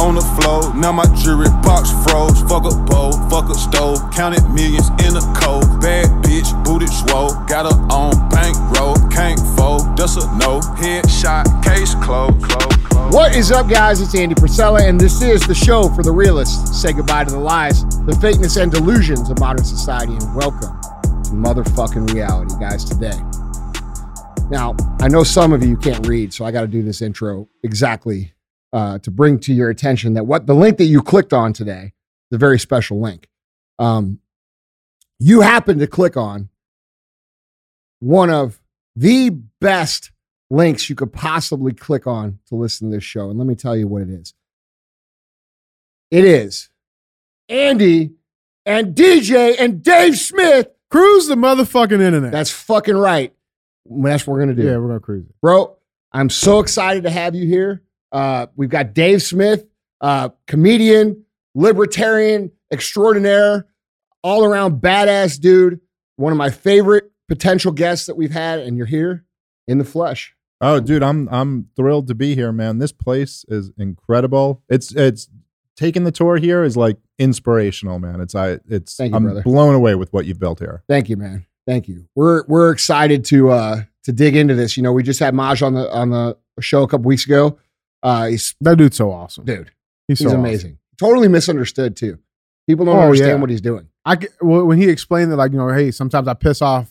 on the floor. Now my jewelry box froze. Fuck a bowl, fuck a stove. Counted millions in a cold. Bad bitch, booted swole. Got her on bankroll. Can't fold, that's a no. Headshot, case closed. Close, close. What is up, guys? It's Andy Frisella, and this is the show for the realists. Say goodbye to the lies, the fakeness, and delusions of modern society, and welcome to motherfucking reality, guys, today. Now, I know some of you can't read, so I got to do this intro exactly uh, to bring to your attention that what the link that you clicked on today a very special link. Um, you happen to click on one of the best links you could possibly click on to listen to this show. And let me tell you what it is. It is Andy and DJ and Dave Smith. Cruise the motherfucking internet. That's fucking right. That's what we're going to do. yeah, we're gonna cruise it. Bro, I'm so excited to have you here. Uh, we've got Dave Smith, uh, comedian, libertarian extraordinaire, all around badass dude. One of my favorite potential guests that we've had, and you're here in the flesh. Oh, dude, I'm I'm thrilled to be here, man. This place is incredible. It's it's taking the tour here is like inspirational, man. It's I it's Thank you, I'm brother. blown away with what you've built here. Thank you, man. Thank you. We're we're excited to uh to dig into this. You know, we just had Maj on the on the show a couple weeks ago. Uh he's That dude's so awesome. dude, he's he's so amazing. Totally misunderstood too. People don't Oh, understand yeah. what he's doing. I well, when he explained that, like you know, hey, sometimes I piss off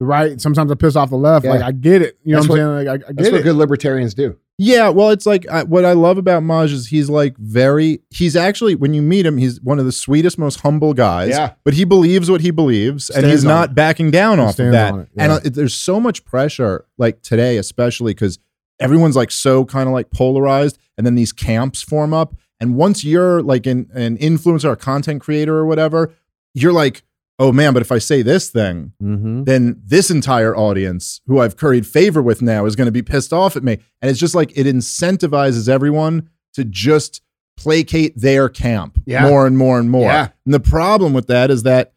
the right, sometimes I piss off the left. Yeah. Like I get it. You know That's what I'm saying? Like I, I That's get it. good libertarians do. Yeah, well, it's like I, what I love about Maj is he's like very he's actually when you meet him, he's one of the sweetest, most humble guys. Yeah. but he believes what he believes, and he's not it. backing down He off of that. it, And uh, there's so much pressure, like today, especially because everyone's like so kind of like polarized, and then these camps form up. And once you're like an, an influencer, or a content creator, or whatever, you're like, oh man, but if I say this thing, Mm-hmm. then this entire audience who I've curried favor with now is going to be pissed off at me. And it's just like it incentivizes everyone to just placate their camp Yeah. more and more and more. Yeah. And the problem with that is that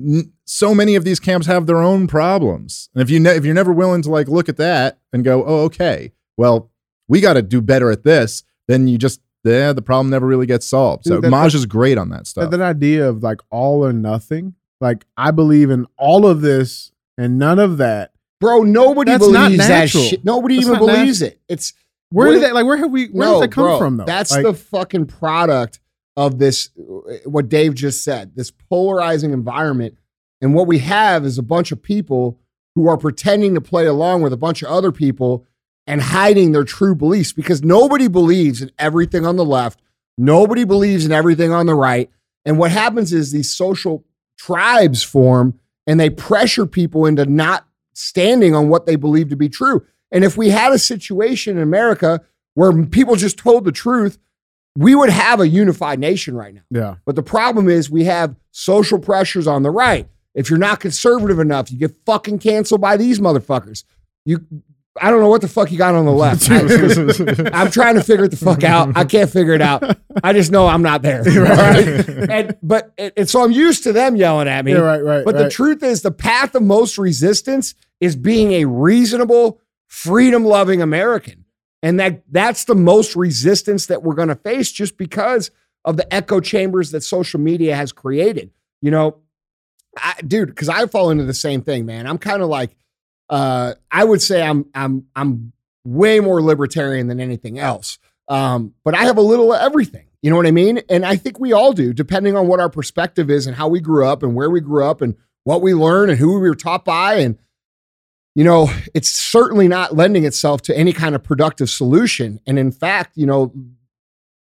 n- so many of these camps have their own problems. And if you ne- if you're never willing to like look at that and go, "Oh, okay. Well, we got to do better at this," then you just yeah, the problem never really gets solved. So that- Maj is great on that stuff. that, that idea of like all or nothing. Like I believe in all of this and none of that. Bro, nobody That's not believes that shit. Nobody That's even believes it. It's Where did that like? Where have we? Where no, does that come bro, from though? That's Like, the fucking product of this, what Dave just said, this polarizing environment. And what we have is a bunch of people who are pretending to play along with a bunch of other people and hiding their true beliefs because nobody believes in everything on the left. Nobody believes in everything on the right. And what happens is these social tribes form and they pressure people into not standing on what they believe to be true. And if we had a situation in America where people just told the truth, we would have a unified nation right now. yeah. But the problem is we have social pressures on the right. If you're not conservative enough, you get fucking canceled by these motherfuckers. You I don't know what the fuck you got on the left. I, am trying to figure it the fuck out. I can't figure it out. I just know I'm not there. right? And but and, so I'm used to them yelling at me. yeah. Right. Right. But the truth is, the path of most resistance is being a reasonable, freedom loving American. And that that's the most resistance that we're going to face just because of the echo chambers that social media has created. You know, I, dude, because I fall into the same thing, man. I'm kind of like, uh, I would say I'm I'm I'm way more libertarian than anything else. Um, but I have a little of everything. You know what I mean? And I think we all do, depending on what our perspective is and how we grew up and where we grew up and what we learned and who we were taught by. And, you know, it's certainly not lending itself to any kind of productive solution. And in fact, you know,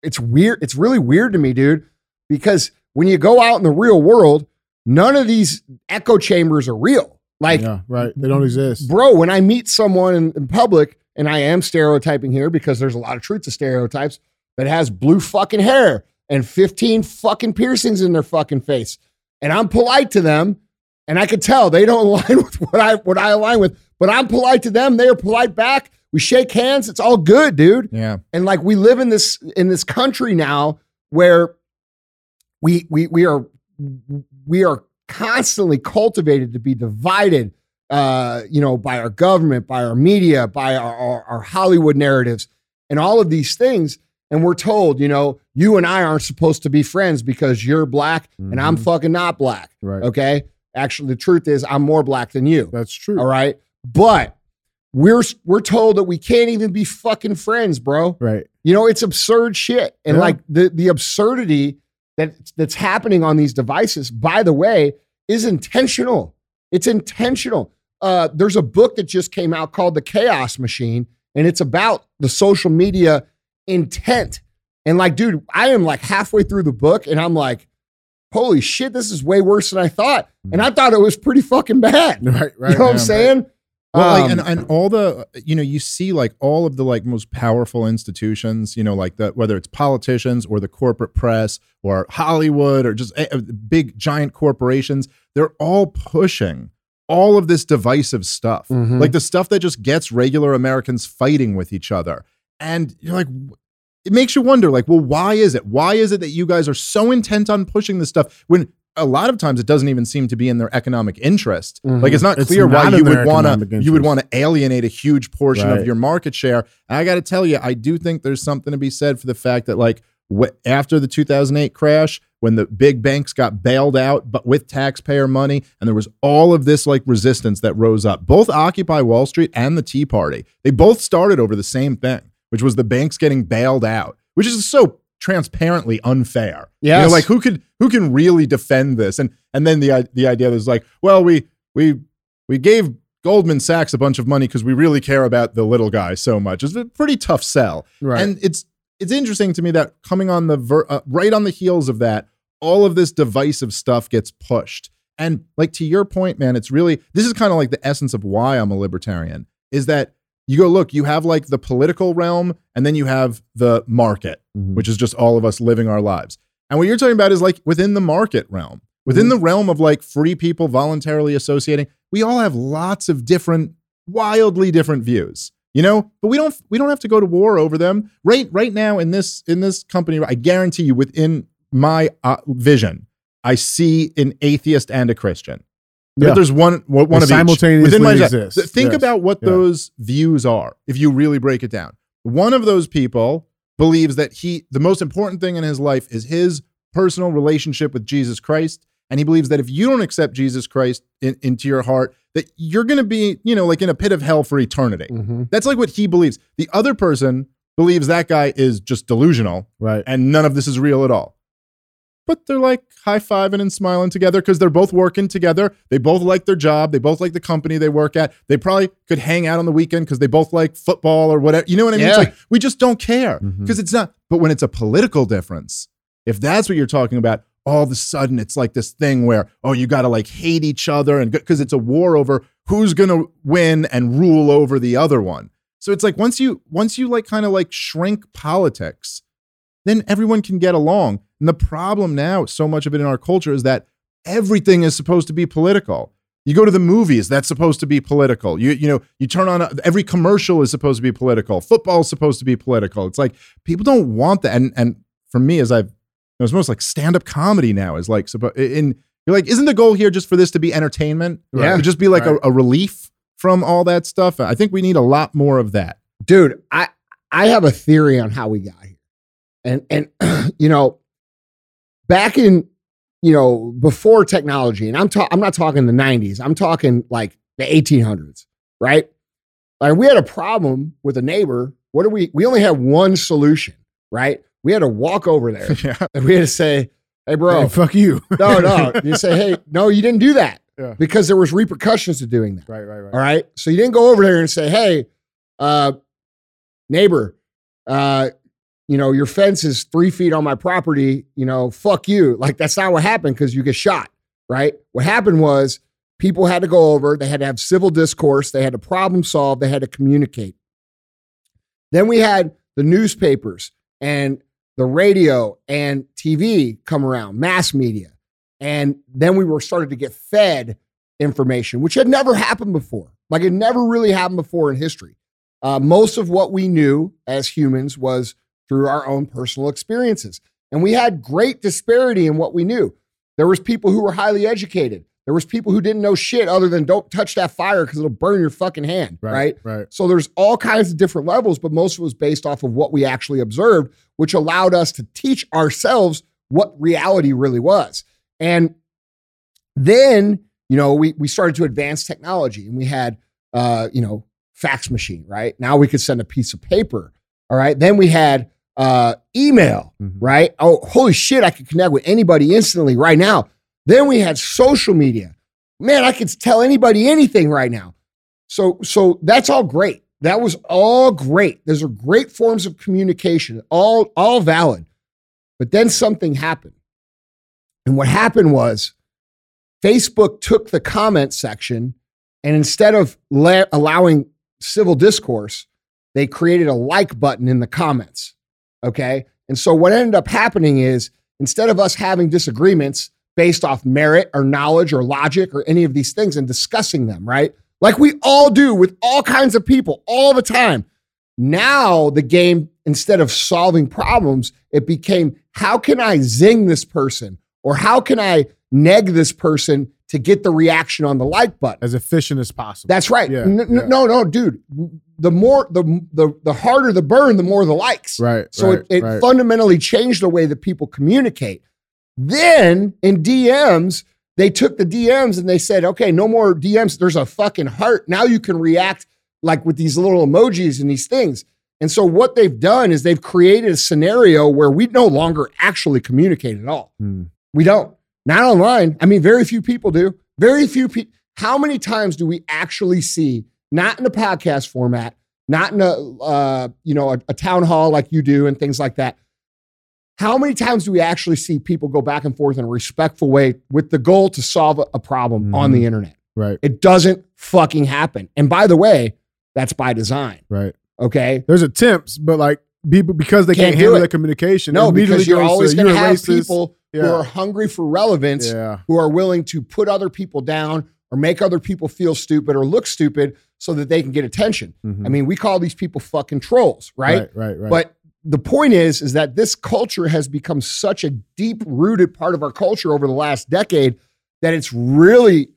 it's weird. It's really weird to me, dude, because when you go out in the real world, none of these echo chambers are real. Like, yeah. Right. They don't exist. bro, when I meet someone in, in public, and I am stereotyping here because there's a lot of truth to stereotypes, that has blue fucking hair and 15 fucking piercings in their fucking face. And I'm polite to them, and I could tell they don't align with what I what I align with, but I'm polite to them. They are polite back. We shake hands. It's all good, dude yeah. and like we live in this in this country now where we we we are we are constantly cultivated to be divided uh you know by our government by our media by our, our, our hollywood narratives and all of these things and we're told, you know, you and I aren't supposed to be friends because you're black and I'm Mhm. fucking not black. Right. Okay. Actually, the truth is, I'm more black than you. That's true. All right. But we're we're told that we can't even be fucking friends, bro. Right. You know, it's absurd shit. And Yeah. like the the absurdity that that's happening on these devices, by the way, is intentional. It's intentional. Uh, there's a book that just came out called The Chaos Machine, and it's about the social media intent. And like, dude, I am like halfway through the book, and I'm like, holy shit, this is way worse than I thought. And I thought it was pretty fucking bad. Right. Right. you know what I'm saying? Well, like, Um, and, and all the, you know, you see like all of the like most powerful institutions, you know, like the, whether it's politicians or the corporate press or Hollywood or just uh, big giant corporations, they're all pushing all of this divisive stuff, Mhm. like the stuff that just gets regular Americans fighting with each other. And you're like, it makes you wonder, like, well, why is it? Why is it that you guys are so intent on pushing this stuff when a lot of times it doesn't even seem to be in their economic interest? Mhm. Like, it's not It's clear why not you would want to you would want to alienate a huge portion Right. of your market share. I got to tell you, I do think there's something to be said for the fact that like wh- after the 2008 crash, when the big banks got bailed out, but with taxpayer money, and there was all of this like resistance that rose up. Both Occupy Wall Street and the Tea Party, they both started over the same thing, which was the banks getting bailed out, which is so transparently unfair. You know, like who could who can really defend this? And and then the the idea is like, well, we we we gave Goldman Sachs a bunch of money because we really care about the little guy so much. It's a pretty tough sell. Right. And it's it's interesting to me that coming on the ver- uh, right on the heels of that, all of this divisive stuff gets pushed. And like to your point, man, it's really this is kind of like the essence of why I'm a libertarian is that you go look, you have like the political realm and then you have the market, Mhm. which is just all of us living our lives. And what you're talking about is like within the market realm, within the realm of like free people voluntarily associating, we all have lots of different, wildly different views. You know, but we don't we don't have to go to war over them. Right right now in this in this company, I guarantee you within my uh, vision, I see an atheist and a Christian. Yeah. But there's one one They of each simultaneously within my exist. Th- Think Yes. about what Yeah. those views are if you really break it down. One of those people believes that he the most important thing in his life is his personal relationship with Jesus Christ and he believes that if you don't accept Jesus Christ in, into your heart that you're going to be, you know, like in a pit of hell for eternity. Mhm. That's like what he believes. The other person believes that guy is just delusional Right. and none of this is real at all. But they're like high fiving and smiling together because they're both working together. They both like their job. They both like the company they work at. They probably could hang out on the weekend because they both like football or whatever. You know what I mean? It's Yeah. like we just don't care mm-hmm. because it's not. But when it's a political difference, if that's what you're talking about, all of a sudden it's like this thing where oh you got to like hate each other and because it's a war over who's going to win and rule over the other one. So it's like once you once you like kind of like shrink politics, then everyone can get along. And the problem now, so much of it in our culture is that everything is supposed to be political. You go to the movies, that's supposed to be political. You you know, you turn on a, every commercial is supposed to be political. Football is supposed to be political. It's like people don't want that. And and for me, as I've it was most like stand-up comedy now is like in you're like, isn't the goal here just for this to be entertainment? Yeah. To just be like Right. a, a relief from all that stuff. I think we need a lot more of that. dude i i have a theory on how we got here and and you know back in you know before technology and i'm ta- i'm not talking the 90s i'm talking like the 1800s right like we had a problem with a neighbor what do we we only had one solution right we had to walk over there yeah. and we had to say hey bro Hey, fuck you. no no you say hey no you didn't do that Yeah. because there was repercussions to doing that Right. Right. Right. all right. So you didn't go over there and say, hey, uh, neighbor, uh, you know, your fence is three feet on my property, you know, fuck you. Like that's not what happened because you get shot, right? What happened was people had to go over, they had to have civil discourse, they had to problem solve, they had to communicate. Then we had the newspapers and the radio and TV come around, mass media. And then we were started to get fed information, which had never happened before. Like it never really happened before in history. Uh, most of what we knew as humans was through our own personal experiences, and we had great disparity in what we knew. There was people who were highly educated. There was people who didn't know shit other than don't touch that fire because it'll burn your fucking hand, right? Right. So there's all kinds of different levels, but most of it was based off of what we actually observed, which allowed us to teach ourselves what reality really was. And then, you know, we we started to advance technology and we had uh, you know, fax machine, right? Now we could send a piece of paper. All right. Then we had uh email, Mhm. right? Oh, holy shit, I could connect with anybody instantly right now. Then we had social media. Man, I could tell anybody anything right now. So so that's all great. That was all great. Those are great forms of communication, all all valid. But then something happened. And what happened was Facebook took the comment section and instead of la- allowing civil discourse, they created a like button in the comments. Okay. And so what ended up happening is instead of us having disagreements based off merit or knowledge or logic or any of these things and discussing them, right? Like we all do with all kinds of people all the time. Now the game, instead of solving problems, it became how can I zing this person or how can I neg this person to get the reaction on the like button? As efficient as possible. That's right. Yeah, N- yeah. No, no, dude. The more the the the harder the burn, the more the likes. right. So right, it, it right. fundamentally changed the way that people communicate. Then in DMs, they took the DMs and they said, okay, no more DMs. There's a fucking heart. Now you can react like with these little emojis and these things. And so what they've done is they've created a scenario where we no longer actually communicate at all. Hmm. We don't. Not online. I mean, very few people do. Very few people. How many times do we actually see, not in a podcast format, not in a uh, you know a, a town hall like you do and things like that? How many times do we actually see people go back and forth in a respectful way with the goal to solve a, problem on Mhm. the internet? Right. It doesn't fucking happen. And by the way, that's by design. Right. Okay. There's attempts, but like people because they Can't can't, handle their communication. No, because you're always going to "You're a have racist." people who are hungry for relevance Yeah. who are willing to put other people down or make other people feel stupid or look stupid so that they can get attention. Mhm. I mean, we call these people fucking trolls, right? Right. Right. right. But the point is, is that this culture has become such a deep rooted part of our culture over the last decade that it's really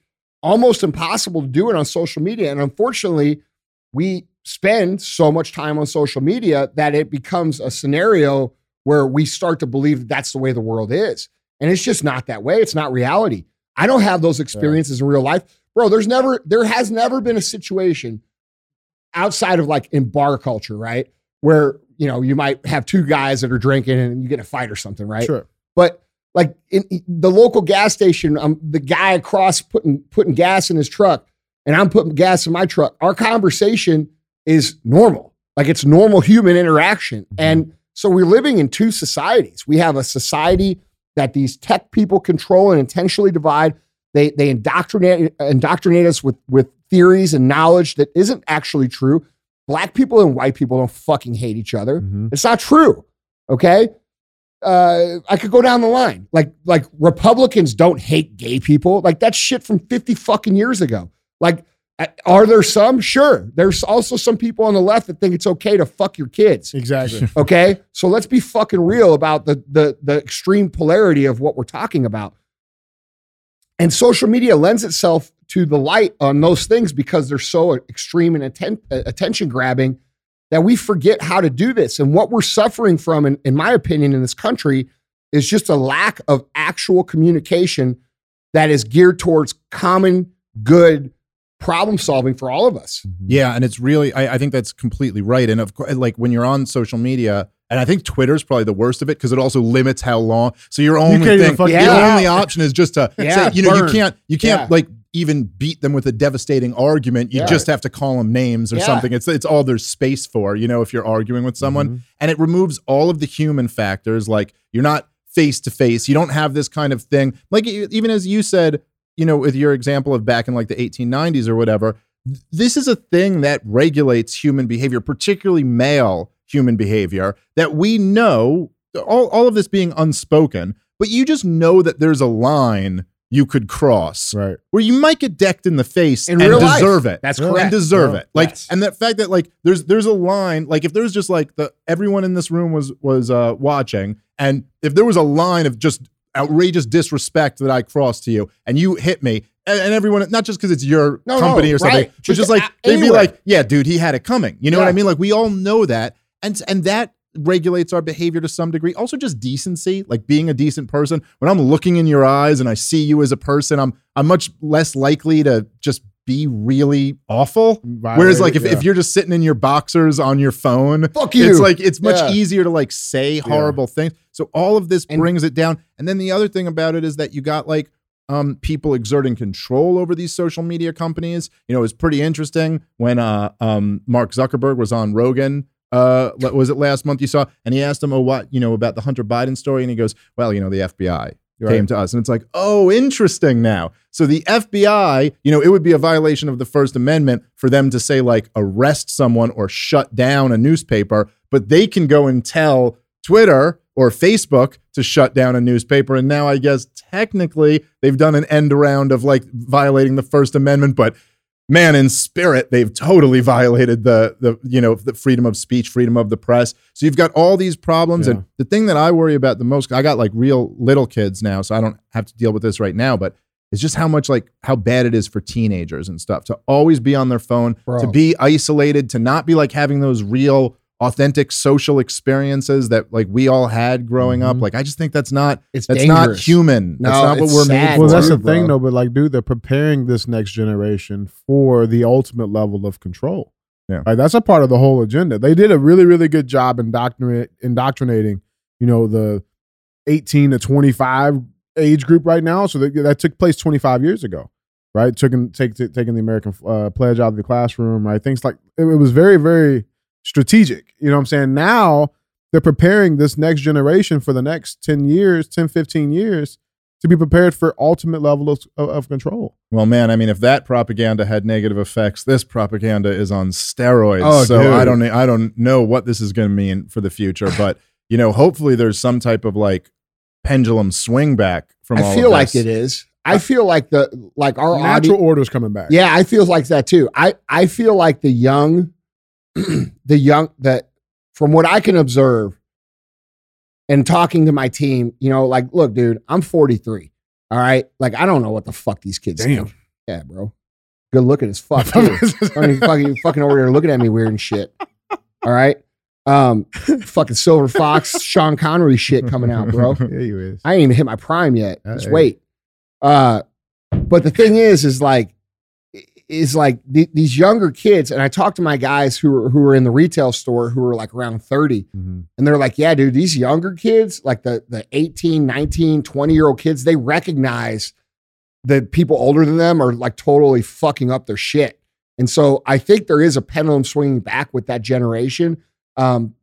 almost impossible to do it on social media. And unfortunately, we spend so much time on social media that it becomes a scenario where we start to believe that that's the way the world is. And it's just not that way. It's not reality. I don't have those experiences in real life. Bro, there's never, there has never been a situation outside of like in bar culture, right? Where, you know, you might have two guys that are drinking and you get a fight or something, right? Sure. But like in in the local gas station, um, the guy across putting putting gas in his truck, and I'm putting gas in my truck. Our conversation is normal, like it's normal human interaction. And so we're living in two societies. We have a society that these tech people control and intentionally divide. They they indoctrinate indoctrinate us with with theories and knowledge that isn't actually true. Black people and white people don't fucking hate each other. Mhm. It's not true. Okay. Uh, I could go down the line. Like, like Republicans don't hate gay people. Like that shit from 50 fucking years ago. Like, are there some? Sure. There's also some people on the left that think it's okay to fuck your kids. Exactly. Okay. so let's be fucking real about the the the extreme polarity of what we're talking about. And social media lends itself to the light on those things because they're so extreme and atten- uh, attention grabbing that we forget how to do this. And what we're suffering from, in, in my opinion, in this country is just a lack of actual communication that is geared towards common good problem solving for all of us. Yeah, and it's really I, I think that's completely right. And of course, like when you're on social media, and I think Twitter's probably the worst of it because it also limits how long. So your only can't even thing, fucking your get only option is just to Yeah, say, you know, burn. you can't you can't Yeah. like even beat them with a devastating argument. You Yeah. just have to call them names or Yeah. something. It's it's all there's space for, you know, if you're arguing with someone. Mhm. And it removes all of the human factors. Like you're not face to face. You don't have this kind of thing. Like even as you said, you know, with your example of back in like the 1890s or whatever, this is a thing that regulates human behavior, particularly male human behavior, that we know, all, all of this being unspoken, but you just know that there's a line you could cross Right. where you might get decked in the face In and real life. deserve it That's correct. and deserve Yeah. it. Like, Yes. and that fact that like there's there's a line like if there's just like the everyone in this room was was uh watching, and if there was a line of just outrageous disrespect that I crossed to you, and you hit me, and, and everyone, not just because it's your No, company no, or something, right. but Just just like they'd be like, "Yeah, dude, he had it coming." You know what I mean? Like we all know that, and and that regulates our behavior to some degree. Also, just decency, like being a decent person. When I'm looking in your eyes and I see you as a person, I'm I'm much less likely to just be really awful. Whereas, like, if, yeah. if you're just sitting in your boxers on your phone, Fuck you. it's like it's much Yeah. easier to like say horrible things. So all of this And- brings it down. And then the other thing about it is that you got like um people exerting control over these social media companies. You know, it's pretty interesting when uh um Mark Zuckerberg was on Rogan. Uh, was it last month you saw? And he asked him, "Oh, what you know about the Hunter Biden story?" And he goes, "Well, you know, the FBI Right. came to us. And it's like, oh, interesting now. So the FBI, you know, it would be a violation of the First Amendment for them to say, like, arrest someone or shut down a newspaper, but they can go and tell Twitter or Facebook to shut down a newspaper. And now I guess technically they've done an end around of like violating the First Amendment, but man in spirit they've totally violated the the you know the freedom of speech freedom of the press so you've got all these problems Yeah. and the thing that i worry about the most i got like real little kids now so i don't have to deal with this right now but it's just how much like how bad it is for teenagers and stuff to always be on their phone Bro. to be isolated to not be like having those real authentic social experiences that like we all had growing up Mhm. like i just think that's not It's that's dangerous. not human No, that's not what we're sad. made well, that's the bro. thing, though. But like, dude, they're preparing this next generation for the ultimate level of control. Yeah. Like, that's a part of the whole agenda. They did a really, really good job indoctrinate, indoctrinating, you know, the 18 to 25 age group right now. So that, that took place 25 years ago, right? Taking take, taking the American uh, pledge out of the classroom, right? Things like it, it was very, very strategic. You know what I'm saying? Now they're preparing this next generation for the next 10 years, 10, 15 years to be prepared for ultimate level of, of, control. Well, man, I mean, if that propaganda had negative effects, this propaganda is on steroids. Oh, so dude. I don't, I don't know what this is going to mean for the future, but you know, hopefully there's some type of like pendulum swing back from. all I feel like it is. I uh, feel like the like our Natural audience. order's coming back. Yeah, I feel like that too. I I feel like the young, the young that from what I can observe, and talking to my team, you know, like, look, dude, I'm 43. All right, like I don't know what the fuck these kids Damn. think. Yeah, bro. Good looking as fuck. Too. I mean, fucking fucking over here looking at me weird and shit. All right. Um, fucking Silver Fox, Sean Connery shit coming out, bro. yeah, you is. I ain't even hit my prime yet. Just Hey. wait. Uh, but the thing is, is like, is like th- these younger kids, and I talk to my guys who are who are in the retail store who are like around 30, Mhm. and they're like, yeah, dude, these younger kids, like the the 18, 19, 20 year old kids, they recognize that people older than them are like totally fucking up their shit. And so I think there is a pendulum swinging back with that generation. Um,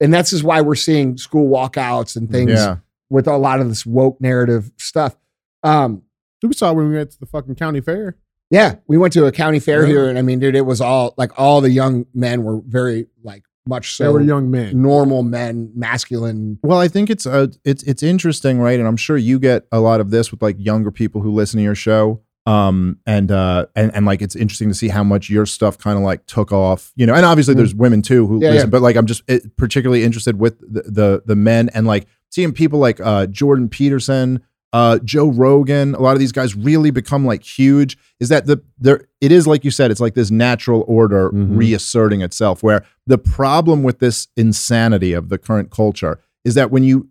and that's just why we're seeing school walkouts and things Yeah. with a lot of this woke narrative stuff. Um, We saw when we went to the fucking county fair. Yeah, we went to a county fair here, and I mean, dude, it was all like all the young men were very like much so. They were young men. normal men, masculine. Well, I think it's uh, it's it's interesting, right? And I'm sure you get a lot of this with like younger people who listen to your show. Um and uh and and like it's interesting to see how much your stuff kind of like took off, you know. And obviously there's women too who Mm. Yeah, listen, yeah. but like I'm just particularly interested with the, the the men and like seeing people like uh Jordan Peterson, uh Joe Rogan, a lot of these guys really become like huge. Is that the there? It is like you said, it's like this natural order Mhm. reasserting itself. Where the problem with this insanity of the current culture is that when you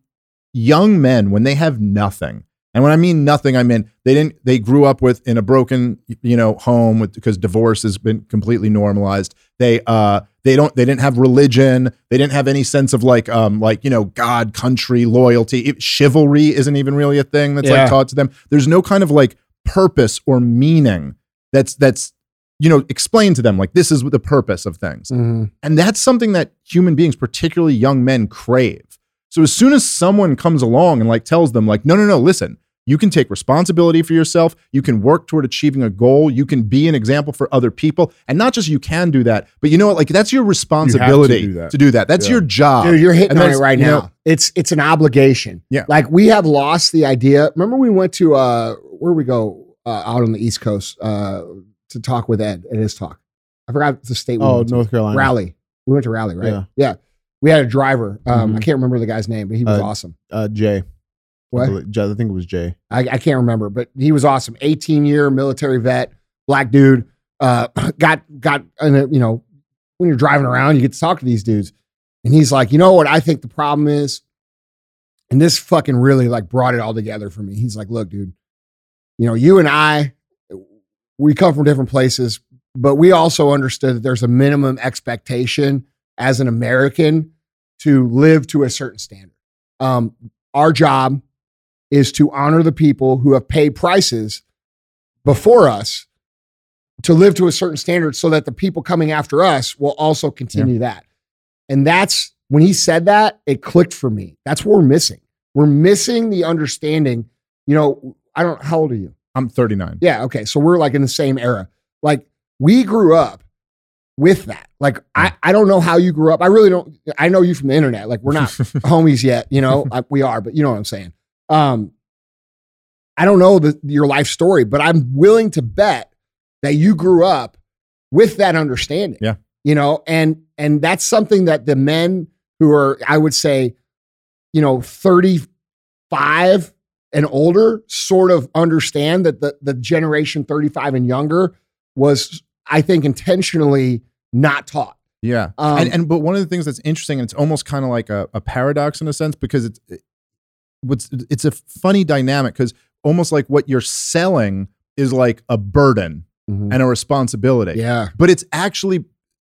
young men when they have nothing and when i mean nothing i mean they didn't they grew up with in a broken you know home with because divorce has been completely normalized they uh they don't they didn't have religion they didn't have any sense of like um like you know god country loyalty It- chivalry isn't even really a thing that's Yeah. like taught to them there's no kind of like purpose or meaning that's that's you know explained to them like this is the purpose of things Mhm. and that's something that human beings, particularly young men, crave. So as soon as someone comes along and like tells them, like, no, no, no, listen, you can take responsibility for yourself. You can work toward achieving a goal. You can be an example for other people. And not just you can do that, but you know what? Like that's your responsibility do that. to do that. That's Yeah. your job. Dude, you're hitting And on it that's, right you now. know- it's it's an obligation. Yeah. like we have lost the idea. Remember, we went to uh where we go uh, out on the East Coast uh to talk with Ed at his talk. I forgot the state. We Oh, went to. North Carolina. Raleigh. We went to Raleigh, right? Yeah. Yeah. We had a driver. Um, Mhm. I can't remember the guy's name, but he was Uh, awesome. Uh, Jay. What? I think it was Jay. I, I can't remember, but he was awesome. 18 year military vet, black dude. Uh, got got you know when you're driving around, you get to talk to these dudes, and he's like, you know what I think the problem is, and this fucking really like brought it all together for me. He's like, look, dude, you know, you and I, we come from different places, but we also understood that there's a minimum expectation as an American to live to a certain standard. Um, our job is to honor the people who have paid prices before us to live to a certain standard so that the people coming after us will also continue that. And that's when he said that, it clicked for me. That's what we're missing. We're missing the understanding. You know, I don't, how old are you? I'm 39. Yeah. Okay. So we're like in the same era. Like we grew up with that. Like I, I don't know how you grew up. I really don't. I know you from the internet. Like we're not homies yet. You know, I, we are, but you know what I'm saying. Um, I don't know the, your life story, but I'm willing to bet that you grew up with that understanding. Yeah. You know, and and that's something that the men who are, I would say, you know, 35 and older sort of understand that the the generation 35 and younger was, I think, intentionally not taught. Yeah. Um, and, and but one of the things that's interesting, and it's almost kind of like a, a paradox in a sense, because it's it, what's it's a funny dynamic because almost like what you're selling is like a burden mm-hmm. and a responsibility. yeah, But it's actually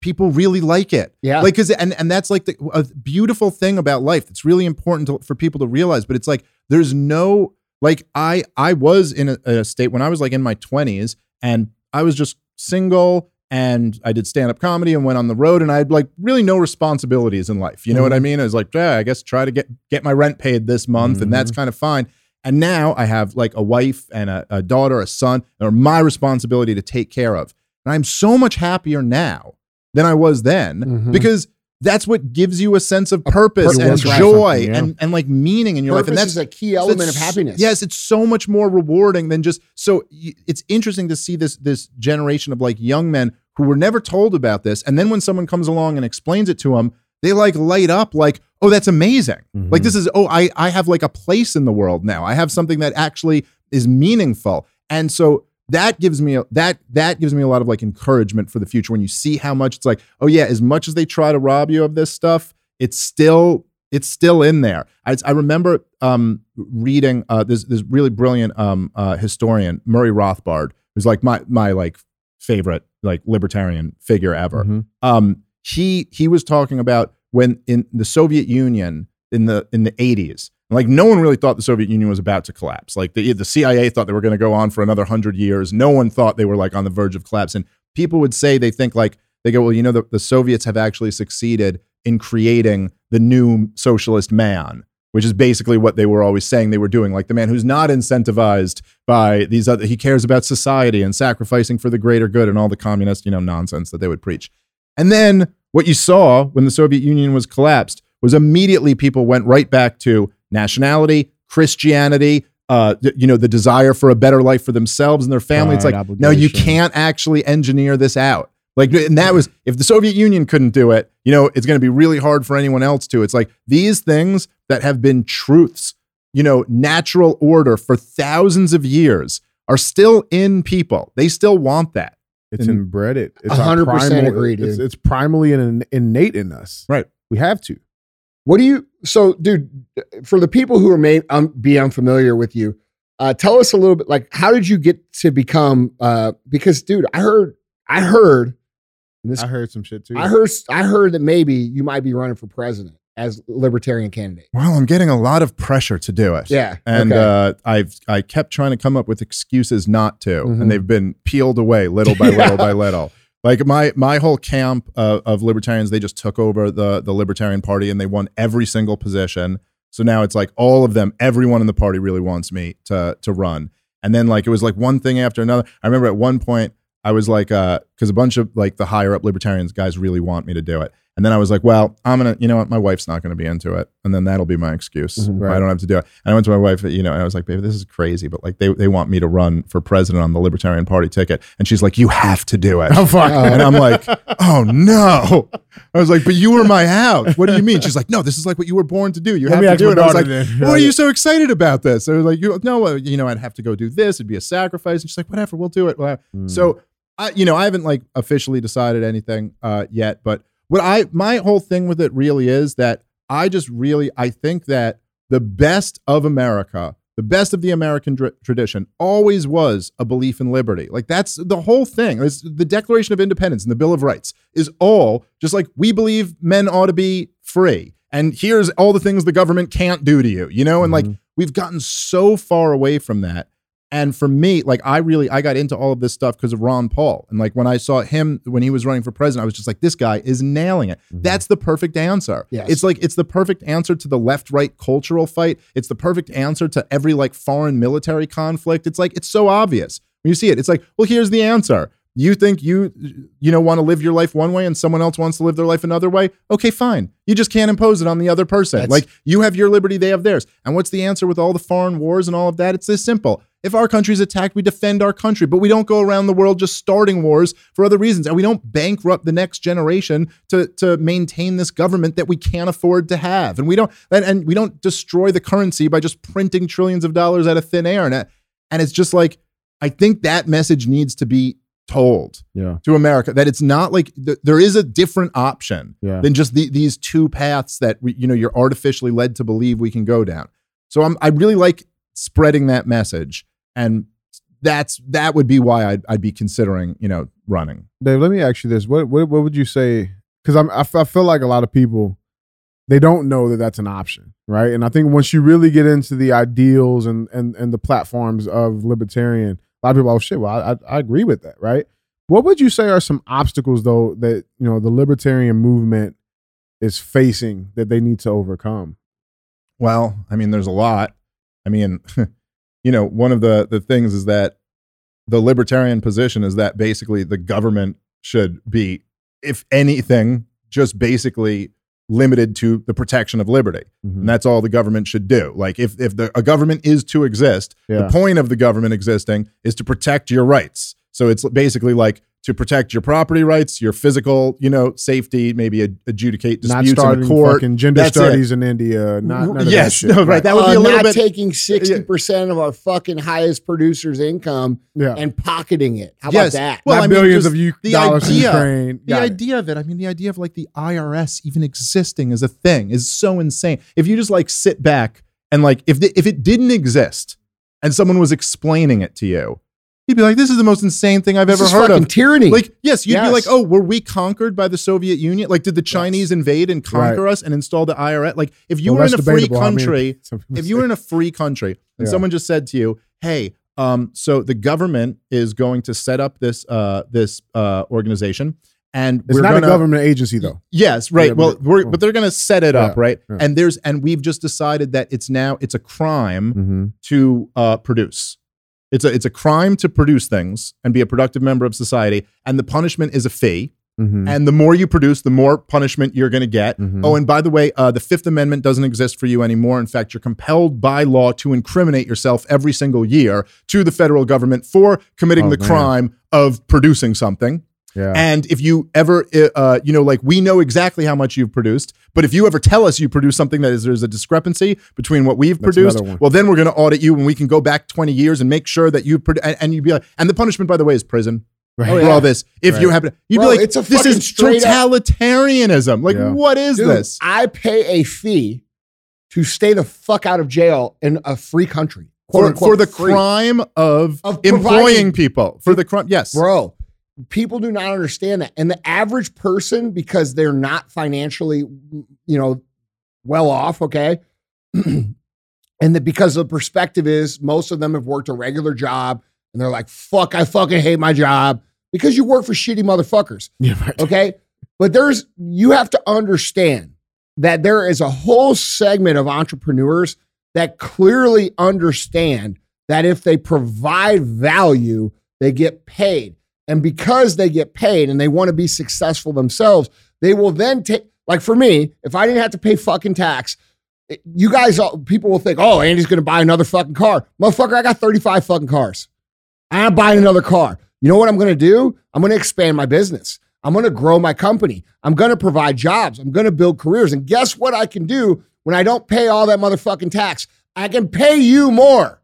people really like it. yeah, Like, cause, and, and that's like the, a beautiful thing about life. That's really important to, for people to realize. But it's like there's no like I I was in a, a state when I was like in my 20s and I was just single and I did stand up comedy and went on the road and I had like really no responsibilities in life. You know what I mean? I was like, yeah, I guess try to get get my rent paid this month and that's kind of fine. And now I have like a wife and a, a daughter, a son, are my responsibility to take care of. And I'm so much happier now than I was then Mhm. because that's what gives you a sense of purpose purpose, and joy Yeah. and, and like meaning in your life. And that's a key element of happiness. Yes, it's so much more rewarding than just so it's interesting to see this this generation of like young men who were never told about this and then when someone comes along and explains it to them, they like light up like, "Oh, that's amazing." Like this is oh, I I have like a place in the world now. I have something that actually is meaningful. And so that gives me a, that that gives me a lot of like encouragement for the future when you see how much it's like, "Oh yeah, as much as they try to rob you of this stuff, it's still it's still in there. I, I remember um, reading uh, this this really brilliant um, uh, historian Murray Rothbard, who's like my my like favorite like libertarian figure ever. Mhm. Um, he he was talking about when in the Soviet Union in the in the 80s. Like no one really thought the Soviet Union was about to collapse. Like the the CIA thought they were going to go on for another 100 years. No one thought they were like on the verge of collapse and people would say they think like they go, well, you know, the, the Soviets have actually succeeded in creating the new socialist man, which is basically what they were always saying they were doing. Like the man who's not incentivized by these other, he cares about society and sacrificing for the greater good and all the communist, you know, nonsense that they would preach. And then what you saw when the Soviet Union was collapsed was immediately people went right back to nationality, Christianity, uh, you know, the desire for a better life for themselves and their family. it's like, Pride, no, you can't actually engineer this out. Like, and that was if the Soviet Union couldn't do it, you know, it's going to be really hard for anyone else to. It's like these things that have been truths, you know, natural order for thousands of years are still in people. They still want that. It's And- inbred. It. It's A hundred percent primal- agree, It's, dude. it's primally and innate in us. Right. We have to. What do you? So, dude, for the people who are may um, be unfamiliar with you, uh, tell us a little bit. Like, how did you get to become? Uh, because, dude, I heard, I heard, and this, I heard some shit too. I heard, I heard that maybe you might be running for president as libertarian candidate. Well, I'm getting a lot of pressure to do it. Yeah, And okay. uh, I've I kept trying to come up with excuses not to, Mhm. and they've been peeled away little by little by little. Like my my whole camp uh, of libertarians, they just took over the the Libertarian Party and they won every single position. So now it's like all of them, everyone in the party really wants me to to run. And then like it was like one thing after another. I remember at one point I was like, because a bunch of like the higher up libertarians guys really want me to do it. And then I was like, well, I'm gonna, you know what, my wife's not gonna be into it, and then that'll be my excuse. Mhm, I don't have to do it. And I went to my wife, you know, and I was like, baby, this is crazy, but like they they want me to run for president on the Libertarian Party ticket, and she's like, you have to do it. Oh fuck. And I'm like, oh no. I was like, but you were my house. What do you mean? She's like, no, this is like what you were born to do. You Let have to do it. I was like, why are you so excited about this? I was like, you, no, uh, you know, I'd have to go do this. It'd be a sacrifice. And she's like, whatever, we'll do it. Mm. So, I, you know, I haven't like officially decided anything uh, yet, but what I, my whole thing with it really is that I just really, I think that the best of America, the best of the American dr- tradition always was a belief in liberty. Like that's the whole thing. It's the Declaration of Independence and the Bill of Rights is all just like we believe men ought to be free. And here's all the things the government can't do to you, you know? And like Mhm. we've gotten so far away from that. And for me, like I really I got into all of this stuff because of Ron Paul. And like when I saw him when he was running for president, I was just like, this guy is nailing it. Mm-hmm. That's the perfect answer. Yes. It's like it's the perfect answer to the left-right cultural fight. It's the perfect answer to every like foreign military conflict. It's like it's so obvious. When you see it, it's like, well, here's the answer. You think you you know want to live your life one way and someone else wants to live their life another way? Okay, fine. You just can't impose it on the other person. That's- like you have your liberty, they have theirs. And what's the answer with all the foreign wars and all of that? It's this simple. If our country's attacked, we defend our country, but we don't go around the world just starting wars for other reasons. And we don't bankrupt the next generation to, to maintain this government that we can't afford to have. And we don't and, and we don't destroy the currency by just printing trillions of dollars out of thin air. And, and it's just like, I think that message needs to be told Yeah. to America that it's not like th- there is a different option Yeah. than just the, these two paths that we, you know you're artificially led to believe we can go down. So I'm I really like spreading that message, and that's that would be why I'd, I'd be considering you know running. Dave, let me ask you this: what what, what would you say? Because I'm I, f- I feel like a lot of people they don't know that that's an option, right? And I think once you really get into the ideals and and and the platforms of libertarian, a lot of people, are, oh shit, well, I I, I agree with that, right? What would you say are some obstacles though that you know the libertarian movement is facing that they need to overcome? Well, I mean, there's a lot. I mean, you know, one of the the things is that the libertarian position is that basically the government should be, if anything, just basically limited to the protection of liberty. Mm-hmm. and that's all the government should do. Like if if the a government is to exist, Yeah. the point of the government existing is to protect your rights. So it's basically like to protect your property rights, your physical, you know, safety, maybe adjudicate Not disputes in starting a court. fucking gender That's it. studies in India. Not none of yes, that shit. no, right. That would be Uh, a little not bit. taking 60% of our fucking highest producer's income Yeah. and pocketing it. How Yes. about that? Well, Not I billions just of U- the dollars idea- in Ukraine. the Got it. idea of it, I mean, the idea of like the IRS even existing as a thing is so insane. If you just like sit back and like if the, if it didn't exist and someone was explaining it to you, you'd be like, "This is the most insane thing I've This ever heard fucking of." tyranny. Like, yes, you'd be like, "Oh, were we conquered by the Soviet Union? Like, did the Chinese invade and conquer us and install the IRS? Like, if you Well, were in a free debatable. I mean, country, if you were in a free country and Yeah. someone just said to you, "Hey, um, so the government is going to set up this uh, this uh, organization, and it's we're not gonna, a government agency though. Yes, right. Yeah, well, but- we're, but they're going to set it up, Yeah, right? yeah. And there's and we've just decided that it's now it's a crime Mm-hmm. to uh, produce. It's a it's a crime to produce things and be a productive member of society, and the punishment is a fee. Mm-hmm. And the more you produce, the more punishment you're going to get. Mhm. Oh, and by the way, uh, the Fifth Amendment doesn't exist for you anymore. In fact, you're compelled by law to incriminate yourself every single year to the federal government for committing Oh, the man. crime of producing something. Yeah. And if you ever, uh, uh, you know, like we know exactly how much you've produced, but if you ever tell us you produce something that is there's a discrepancy between what we've That's produced, well, then we're going to audit you and we can go back 20 years and make sure that you've produced. And, and you'd be like, and the punishment, by the way, is prison Right. Oh, for yeah. all this. If you Right. happen, you'd Bro, be like, it's a this is straight up- totalitarianism. Like, Yeah. what is Dude, this? I pay a fee to stay the fuck out of jail in a free country. Quote For, unquote, for the free. crime of, Of employing people. For the crime, yes. Bro, people do not understand that. And the average person, because they're not financially, you know, well off, okay? and that because the perspective is most of them have worked a regular job and they're like, fuck, I fucking hate my job because you work for shitty motherfuckers. Yeah, right. Okay. But there's, you have to understand that there is a whole segment of entrepreneurs that clearly understand that if they provide value, they get paid. And because they get paid and they want to be successful themselves, they will then take, like for me, if I didn't have to pay fucking tax, you guys, people will think, oh, Andy's going to buy another fucking car. Motherfucker, I got 35 fucking cars. I'm buying another car. You know what I'm going to do? I'm going to expand my business. I'm going to grow my company. I'm going to provide jobs. I'm going to build careers. And guess what I can do when I don't pay all that motherfucking tax? I can pay you more.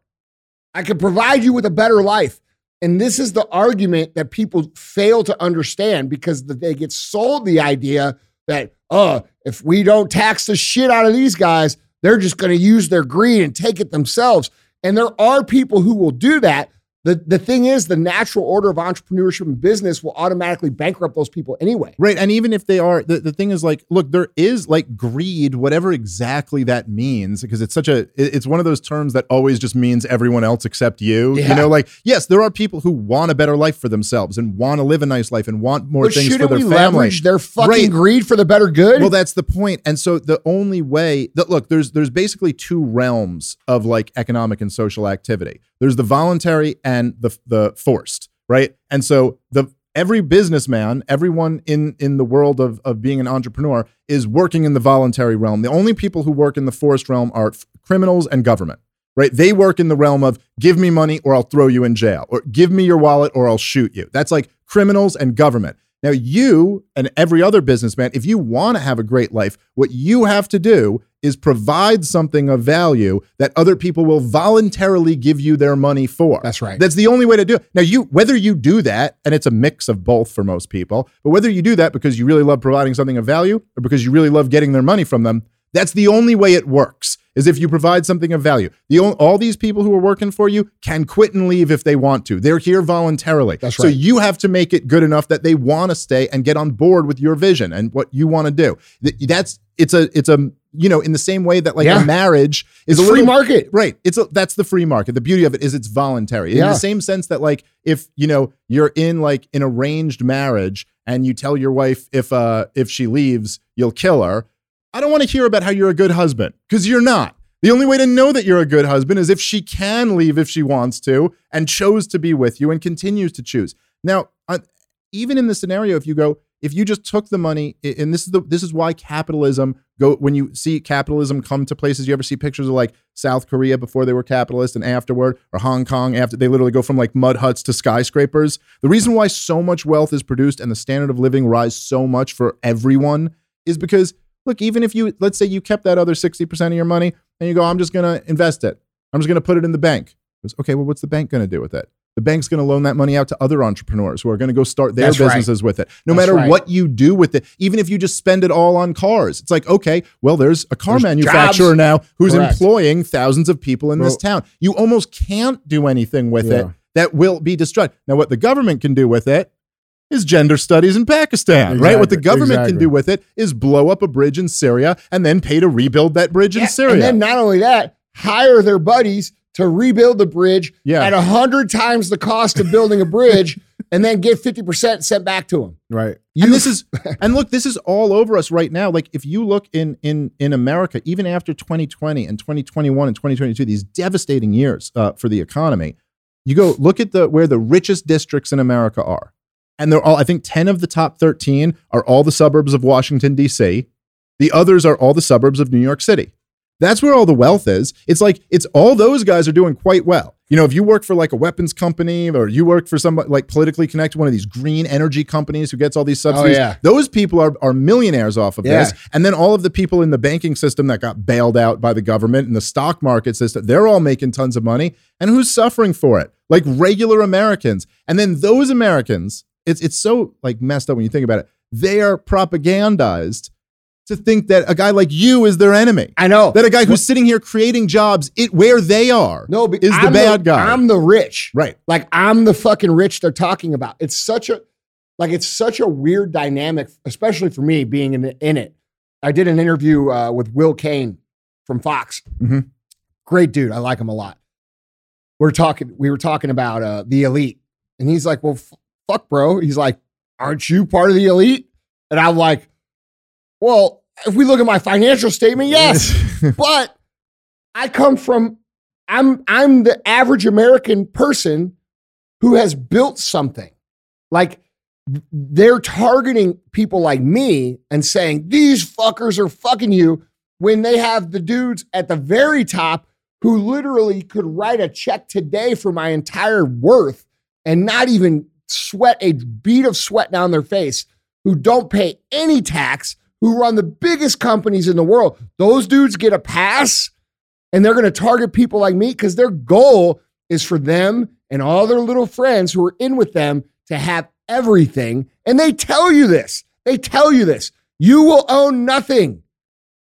I can provide you with a better life. And this is the argument that people fail to understand because they get sold the idea that, oh, if we don't tax the shit out of these guys, they're just going to use their greed and take it themselves. And there are people who will do that. The, the thing is, the natural order of entrepreneurship and business will automatically bankrupt those people anyway. Right. And even if they are, the, the thing is like, look, there is like greed, whatever exactly that means, because it's such a, it's one of those terms that always just means everyone else except you. You know, like, yes, there are people who want a better life for themselves and want to live a nice life and want more But things for their family. their fucking Right. greed for the better good? Well, that's the point. And so the only way that look, there's there's basically two realms of like economic and social activity. There's the voluntary and the the forced, right? And so the every businessman, everyone in in the world of of being an entrepreneur is working in the voluntary realm. The only people who work in the forced realm are criminals and government. Right? They work in the realm of give me money or I'll throw you in jail or give me your wallet or I'll shoot you. That's like criminals and government. Now, you and every other businessman, if you want to have a great life, what you have to do is provide something of value that other people will voluntarily give you their money for. That's right. That's the only way to do it. Now, you whether you do that, and it's a mix of both for most people, but whether you do that because you really love providing something of value or because you really love getting their money from them, that's the only way it works. Is if you provide something of value. The only, all these people who are working for you can quit and leave if they want to. They're here voluntarily. That's right. So you have to make it good enough that they want to stay and get on board with your vision and what you want to do. That's it's a it's a you know in the same way that like Yeah. a marriage is it's a free little market. Right. It's a, that's the free market. The beauty of it is it's voluntary. In the same sense that like if you know you're in like an arranged marriage and you tell your wife if uh if she leaves you'll kill her. I don't want to hear about how you're a good husband because you're not. The only way to know that you're a good husband is if she can leave if she wants to and chose to be with you and continues to choose. Now, uh, even in the scenario, if you go, if you just took the money, and this is the this is why capitalism go when you see capitalism come to places. You ever see pictures of like South Korea before they were capitalist and afterward, or Hong Kong after they literally go from like mud huts to skyscrapers. The reason why so much wealth is produced and the standard of living rise so much for everyone is because look, even if you let's say you kept that other 60% of your money and you go, I'm just gonna invest it. I'm just gonna put it in the bank. Goes, okay, well, what's the bank gonna do with it? The bank's going to loan that money out to other entrepreneurs who are going to go start their That's right. businesses with it. No That's matter right. what you do with it, even if you just spend it all on cars, it's like, okay, well, there's a car There's manufacturer jobs. now who's Correct. employing thousands of people in this town. You almost can't do anything with it that will be destroyed. Now, what the government can do with it is gender studies in Pakistan, right? What the Exactly, government can do with it is blow up a bridge in Syria and then pay to rebuild that bridge in Syria. And then not only that, hire their buddies to rebuild the bridge Yeah. at a hundred times the cost of building a bridge, and then get fifty percent sent back to them. Right. and this is and look this is all over us right now like if you look in in in america even after 2020 and 2021 and 2022 these devastating years uh, for the economy you go look at the where the richest districts in america are and they're all i think 10 of the top 13 are all the suburbs of washington d.c the others are all the suburbs of new york city that's where all the wealth is it's like it's all those guys are doing quite well you know if you work for like a weapons company or you work for somebody like politically connected one of these green energy companies who gets all these oh, subsidies yeah. those people are, are millionaires off of Yeah. this. And then all of the people in the banking system that got bailed out by the government and the stock market system, they're all making tons of money. And who's suffering for it? Like regular Americans. And then those Americans, it's it's so like messed up when you think about it. They are propagandized to think that a guy like you is their enemy. I know That a guy who's sitting here creating jobs it where they are no, but is the I'm bad guy. I'm the rich. right. Like I'm the fucking rich they're talking about. It's such a like it's such a weird dynamic, especially for me being in, in it. I did an interview uh, with Will Cain from Fox. Mhm. Great dude. I like him a lot. We're talking. We were talking about uh, the elite, and he's like, "Well, f- fuck, bro." He's like, "Aren't you part of the elite?" And I'm like, "Well, if we look at my financial statement, yes." but I come from I'm I'm the average American person who has built something. Like they're targeting people like me and saying these fuckers are fucking you when they have the dudes at the very top who literally could write a check today for my entire worth and not even sweat a bead of sweat down their face, who don't pay any tax, who run the biggest companies in the world. Those dudes get a pass and they're going to target people like me because their goal is for them and all their little friends who are in with them to have everything. And they tell you this. They tell you this. You will own nothing.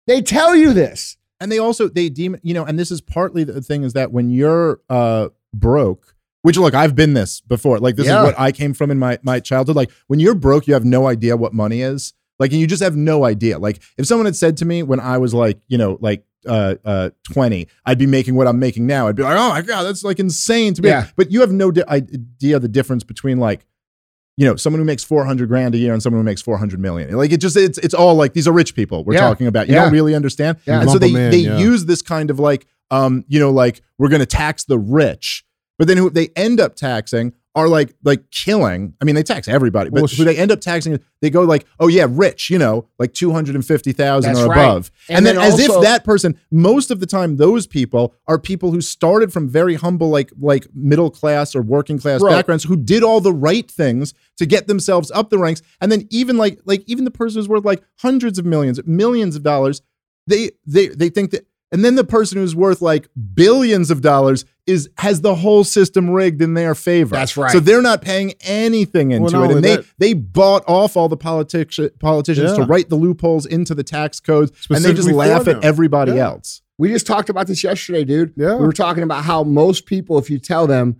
They tell you this. and they also they deem you know and this is partly the thing is that when you're uh broke which look i've been this before like this Yeah. is what i came from in my my childhood like when you're broke you have no idea what money is like and you just have no idea like if someone had said to me when i was like you know like uh uh 20 i'd be making what i'm making now i'd be like oh my god that's like insane to me Yeah. but you have no di- idea the difference between like you know, someone who makes 400 grand a year and someone who makes 400 million. Like it just, it's, it's all like, these are rich people we're Yeah. talking about. You Yeah. don't really understand. Yeah. And so Lump they, 'em in, they yeah. use this kind of like, um, you know, like we're going to tax the rich, but then who they end up taxing are like, like killing. I mean, they tax everybody, but Well, who they end up taxing, they go like, oh yeah, rich, you know, like 250,000 or right. above. And, And then, then as also- if that person, most of the time, those people are people who started from very humble, like, like middle class or working class Bro. backgrounds who did all the right things to get themselves up the ranks. And then even like, like even the person who's worth like hundreds of millions, millions of dollars, they, they, they think that, and then the person who's worth like billions of dollars is has the whole system rigged in their favor. That's right. So they're not paying anything into not it, and they that- they bought off all the politici- politicians to write the loopholes into the tax codes, and they just laugh at everybody Yeah. else. We just talked about this yesterday, dude. Yeah. We were talking about how most people, if you tell them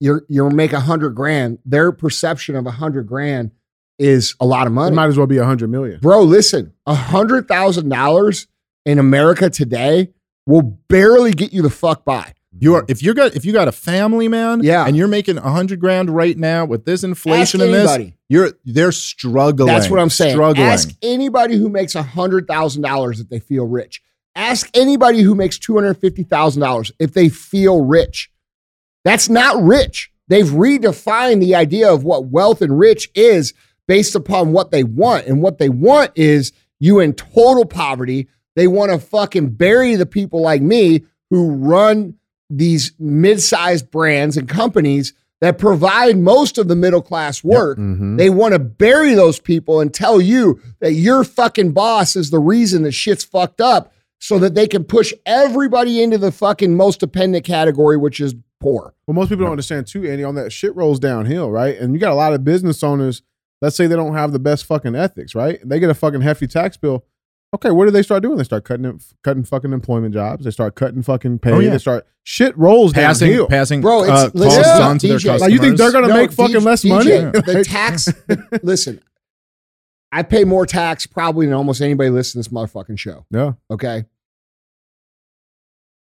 you're you'll make a hundred grand, their perception of a hundred grand is a lot of It money. might as well be a hundred million. Bro, listen, a hundred thousand dollars in America today will barely get you the fuck by. You are mm-hmm. if you got if you got a family man, Yeah. and you're making a hundred grand right now with this inflation Ask and this, anybody. you're they're struggling. That's what I'm saying. Struggling. Ask anybody who makes a hundred thousand dollars if they feel rich. Ask anybody who makes two hundred fifty thousand dollars if they feel rich. That's not rich. They've redefined the idea of what wealth and rich is based upon what they want, and what they want is you in total poverty. They want to fucking bury the people like me who run these mid-sized brands and companies that provide most of the middle class work. Mhm. They want to bury those people and tell you that your fucking boss is the reason that shit's fucked up so that they can push everybody into the fucking most dependent category, which is poor. Well, most people don't understand too, Andy. On that shit rolls downhill, right? And you got a lot of business owners. Let's say they don't have the best fucking ethics, right? They get a fucking hefty tax bill. Okay, what do they start doing? They start cutting cutting fucking employment jobs. They start cutting fucking pay. Oh, yeah. They start shit rolls passing downhill. passing Bro, it's- uh, listen, costs yeah, on to their customers. Like you think they're gonna No, make fucking DJ less money? The tax, listen, I pay more tax probably than almost anybody listening to this motherfucking show. yeah. Okay.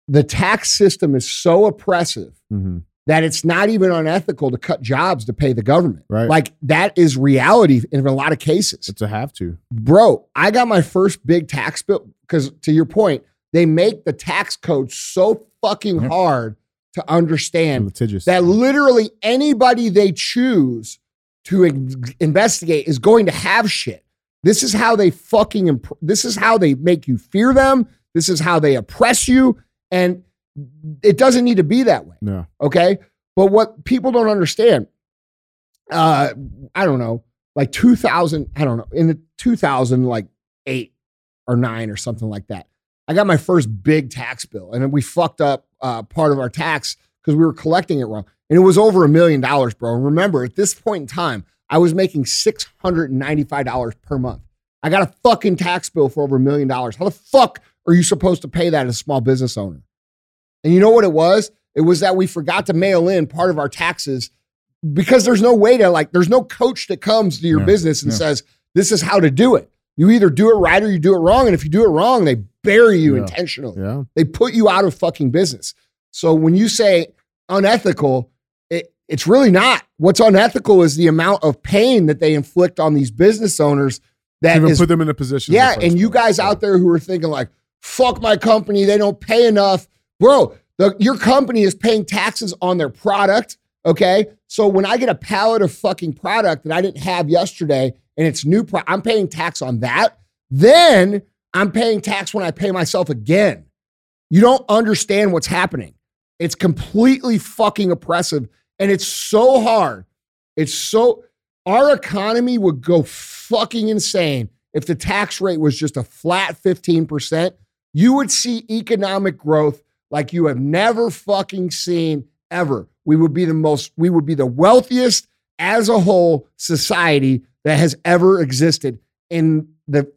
The tax system is so oppressive Mhm. That it's not even unethical to cut jobs to pay the government. Right. Like that is reality in a lot of cases. It's a have to. Bro, I got my first big tax bill because to your point, they make the tax code so fucking Yep. hard to understand litigious. that literally anybody they choose to in- investigate is going to have shit. This is how they fucking imp- this is how they make you fear them. This is how they oppress you and it doesn't need to be that way. No. okay? But what people don't understand uh i don't know like 2000 i don't know in the 2000 like 8 or 9 or something like that i got my first big tax bill and then we fucked up uh part of our tax because we were collecting it wrong and it was over a million dollars bro. And remember at this point in time i was making $695 per month. I got a fucking tax bill for over a million dollars. How the fuck are you supposed to pay that as a small business owner and you know what it was? It was that we forgot to mail in part of our taxes because there's no way to like, there's no coach that comes to your Yeah, business and yeah. says, this is how to do it. You either do it right or you do it wrong. And if you do it wrong, they bury you Yeah. intentionally. Yeah. They put you out of fucking business. So when you say unethical, it, it's really not. What's unethical is the amount of pain that they inflict on these business owners that is put them in a position. yeah, and you guys out there who are thinking like, "Fuck my company, they don't pay enough." Bro, the, your company is paying taxes on their product, Okay. So when I get a pallet of fucking product that I didn't have yesterday and it's new, pro- I'm paying tax on that. Then I'm paying tax when I pay myself again. You don't understand what's happening. It's completely fucking oppressive. And it's so hard. It's so, our economy would go fucking insane if the tax rate was just a flat 15%. You would see economic growth like you have never fucking seen ever. We would be the most, we would be the wealthiest as a whole society that has ever existed in the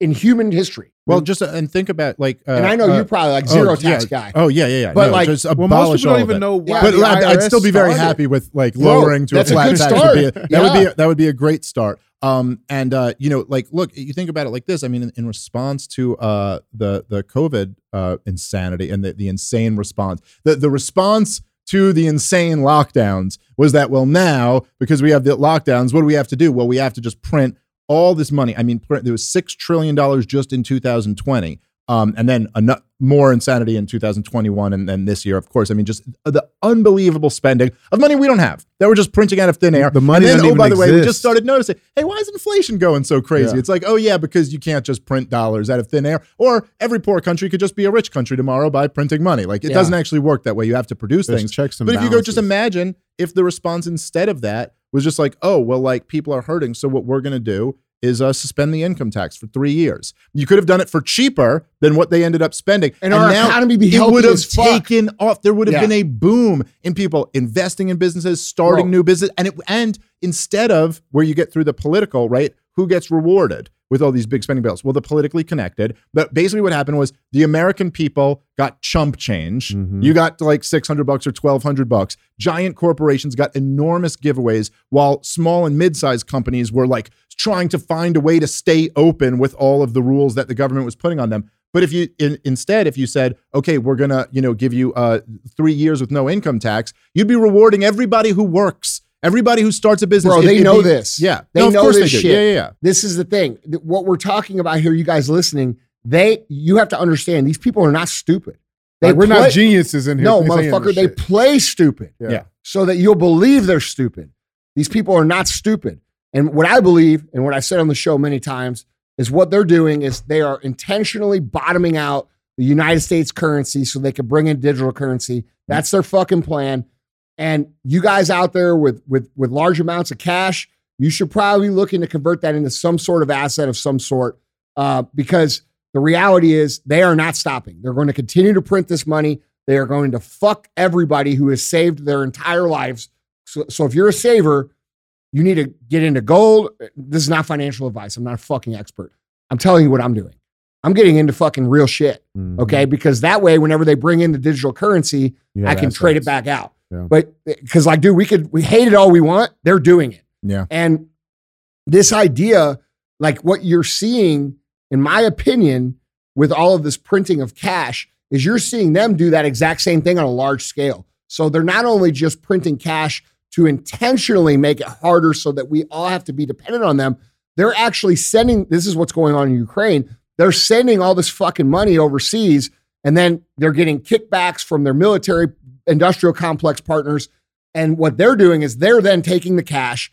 in human history. Well, just uh, and think about like, uh, and I know uh, you're probably like zero oh, tax yeah. guy. Oh yeah, yeah, yeah. But, no, like- just Well, abolish most people all don't even know why. Yeah, But the I'd, I'd still be very started. happy with like Bro, lowering to a that's a flat tax. Would be a, that would be a, that would be a great start. Um, and uh, you know, like, look, you think about it like this. I mean, in, in response to uh the the COVID uh insanity and the the insane response, the the response to the insane lockdowns was that well now because we have the lockdowns, what do we have to do? Well, we have to just print all this money. I mean, print, there was six trillion dollars just in 2020. Um, and then eno- more insanity in 2021 and then this year, of course. I mean, just the unbelievable spending of money we don't have that we're just printing out of thin air. The money and then, oh, by the way, we just started noticing, hey, why is inflation going so crazy? Yeah. It's like, oh yeah, because you can't just print dollars out of thin air. Or every poor country could just be a rich country tomorrow by printing money. Like it Yeah. doesn't actually work that way. You have to produce There's things. checks and But if you go, just imagine if the response instead of that was just like, oh, well, like people are hurting. So what we're going to do is uh, suspend the income tax for three years. You could have done it for cheaper than what they ended up spending. And our economy be it would have as fuck. off. There would have Yeah. been a boom in people investing in businesses, starting new business. And it and instead of where you get through the political, right? Who gets rewarded with all these big spending bills? Well, the politically connected. But basically what happened was the American people got chump change. Mhm. You got like 600 bucks or 1200 bucks. Giant corporations got enormous giveaways while small and mid-sized companies were like trying to find a way to stay open with all of the rules that the government was putting on them. But if you in, instead, if you said, okay, we're gonna, you know, give you uh, three years with no income tax, you'd be rewarding everybody who works, everybody who starts a business. Bro, they it'd know be- this. Yeah, They No, of know course this they do. shit. Yeah, yeah, yeah. This is the thing. What we're talking about here, you guys listening, they you have to understand these people are not stupid. They Like, we're play- not geniuses in here. No, motherfucker, they shit. play stupid. Yeah. Yeah. So that you'll believe they're stupid. These people are not stupid. And what I believe, and what I said on the show many times, is what they're doing is they are intentionally bottoming out the United States currency so they can bring in digital currency. That's their fucking plan. And you guys out there with with with large amounts of cash, you should probably be looking to convert that into some sort of asset of some sort, uh, because the reality is they are not stopping. They're going to continue to print this money. They are going to fuck everybody who has saved their entire lives. So, so if you're a saver, you need to get into gold. This is not financial advice. I'm not a fucking expert. I'm telling you what I'm doing. I'm getting into fucking real shit. Mhm. Okay. Because that way, whenever they bring in the digital currency, I can trade it back out. Yeah. But eh, because like, dude, we could we hate it all we want. They're doing it. Yeah. And this idea, like what you're seeing, in my opinion, with all of this printing of cash, is you're seeing them do that exact same thing on a large scale. So they're not only just printing cash to intentionally make it harder so that we all have to be dependent on them, they're actually sending this is what's going on in Ukraine. They're sending all this fucking money overseas and then they're getting kickbacks from their military industrial complex partners. And what they're doing is they're then taking the cash,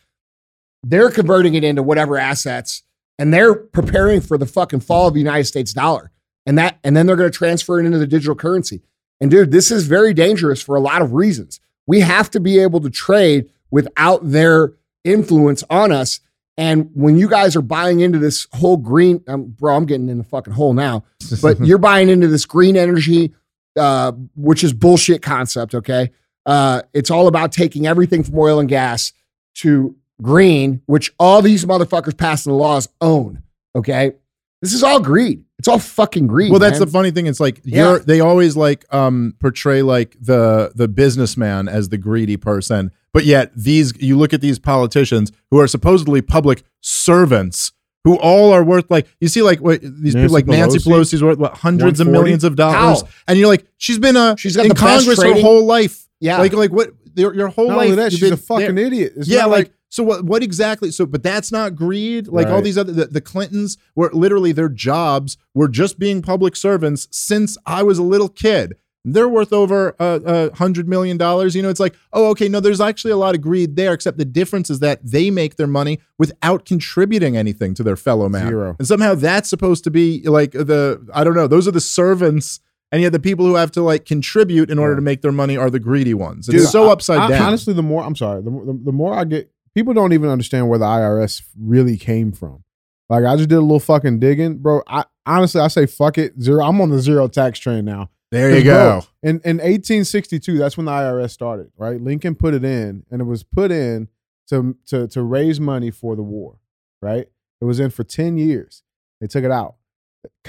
they're converting it into whatever assets, and they're preparing for the fucking fall of the United States dollar. And that, and then they're going to transfer it into the digital currency. And dude, this is very dangerous for a lot of reasons. We have to be able to trade without their influence on us. And when you guys are buying into this whole green, um, bro, I'm getting in the fucking hole now, but you're buying into this green energy, uh, which is bullshit concept. Okay, uh, it's all about taking everything from oil and gas to green, which all these motherfuckers passing the laws own. Okay, this is all greed. It's all fucking greed. Well, that's man. the funny thing. It's like Yeah. you're they always like um portray like the the businessman as the greedy person, but yet these you look at these politicians who are supposedly public servants who all are worth like you see like what these Nancy people like Nancy Pelosi? Pelosi's worth what hundreds of millions of dollars, How? and you're like she's been uh She's got in the best Congress her trading- whole life. Yeah. like like what your, your whole Not life. only that, you've she's a been fucking there. idiot. It's yeah, not like so what what exactly so but that's not greed like all Right. these other the, the clintons were literally their jobs were just being public servants since i was a little kid they're worth over a uh, uh, hundred million dollars. You know, it's like, oh, okay, no, there's actually a lot of greed there, except the difference is that they make their money without contributing anything to their fellow man. Zero. And somehow that's supposed to be like the, I don't know, those are the servants. And yet the people who have to like contribute in order to make their money are the greedy ones. It's Dude, so I- upside I- down. Honestly, the more I'm sorry, the, the, the more I get, people don't even understand where the IRS really came from. Like I just did a little fucking digging, bro. I honestly, I say fuck it, zero. I'm on the zero tax train now. There you go. bro, in in 1862, that's when the IRS started, right? Lincoln put it in, and it was put in to to to raise money for the war, right? It was in for 10 years. They took it out.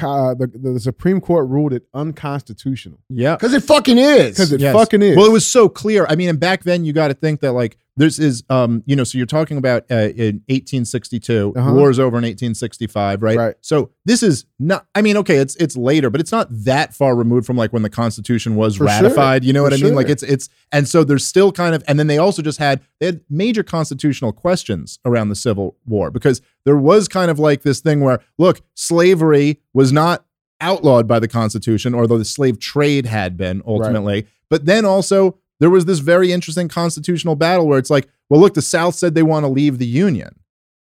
Uh, the, the Supreme Court ruled it unconstitutional Yeah. Because it fucking is. because it Yes. fucking is. Well, it was so clear. I mean, and back then you got to think that like this is, um, you know, so you're talking about uh, in 1862, Uh-huh. war's over in 1865, right? Right. So this is not. I mean, okay, it's it's later, but it's not that far removed from like when the Constitution was For sure. ratified. You know what For I mean? Like it's it's, and so there's still kind of, and then they also just had they had major constitutional questions around the Civil War because there was kind of like this thing where look, slavery was not outlawed by the Constitution, although the slave trade had been ultimately. But then also there was this very interesting constitutional battle where it's like, well, look, the South said they want to leave the Union.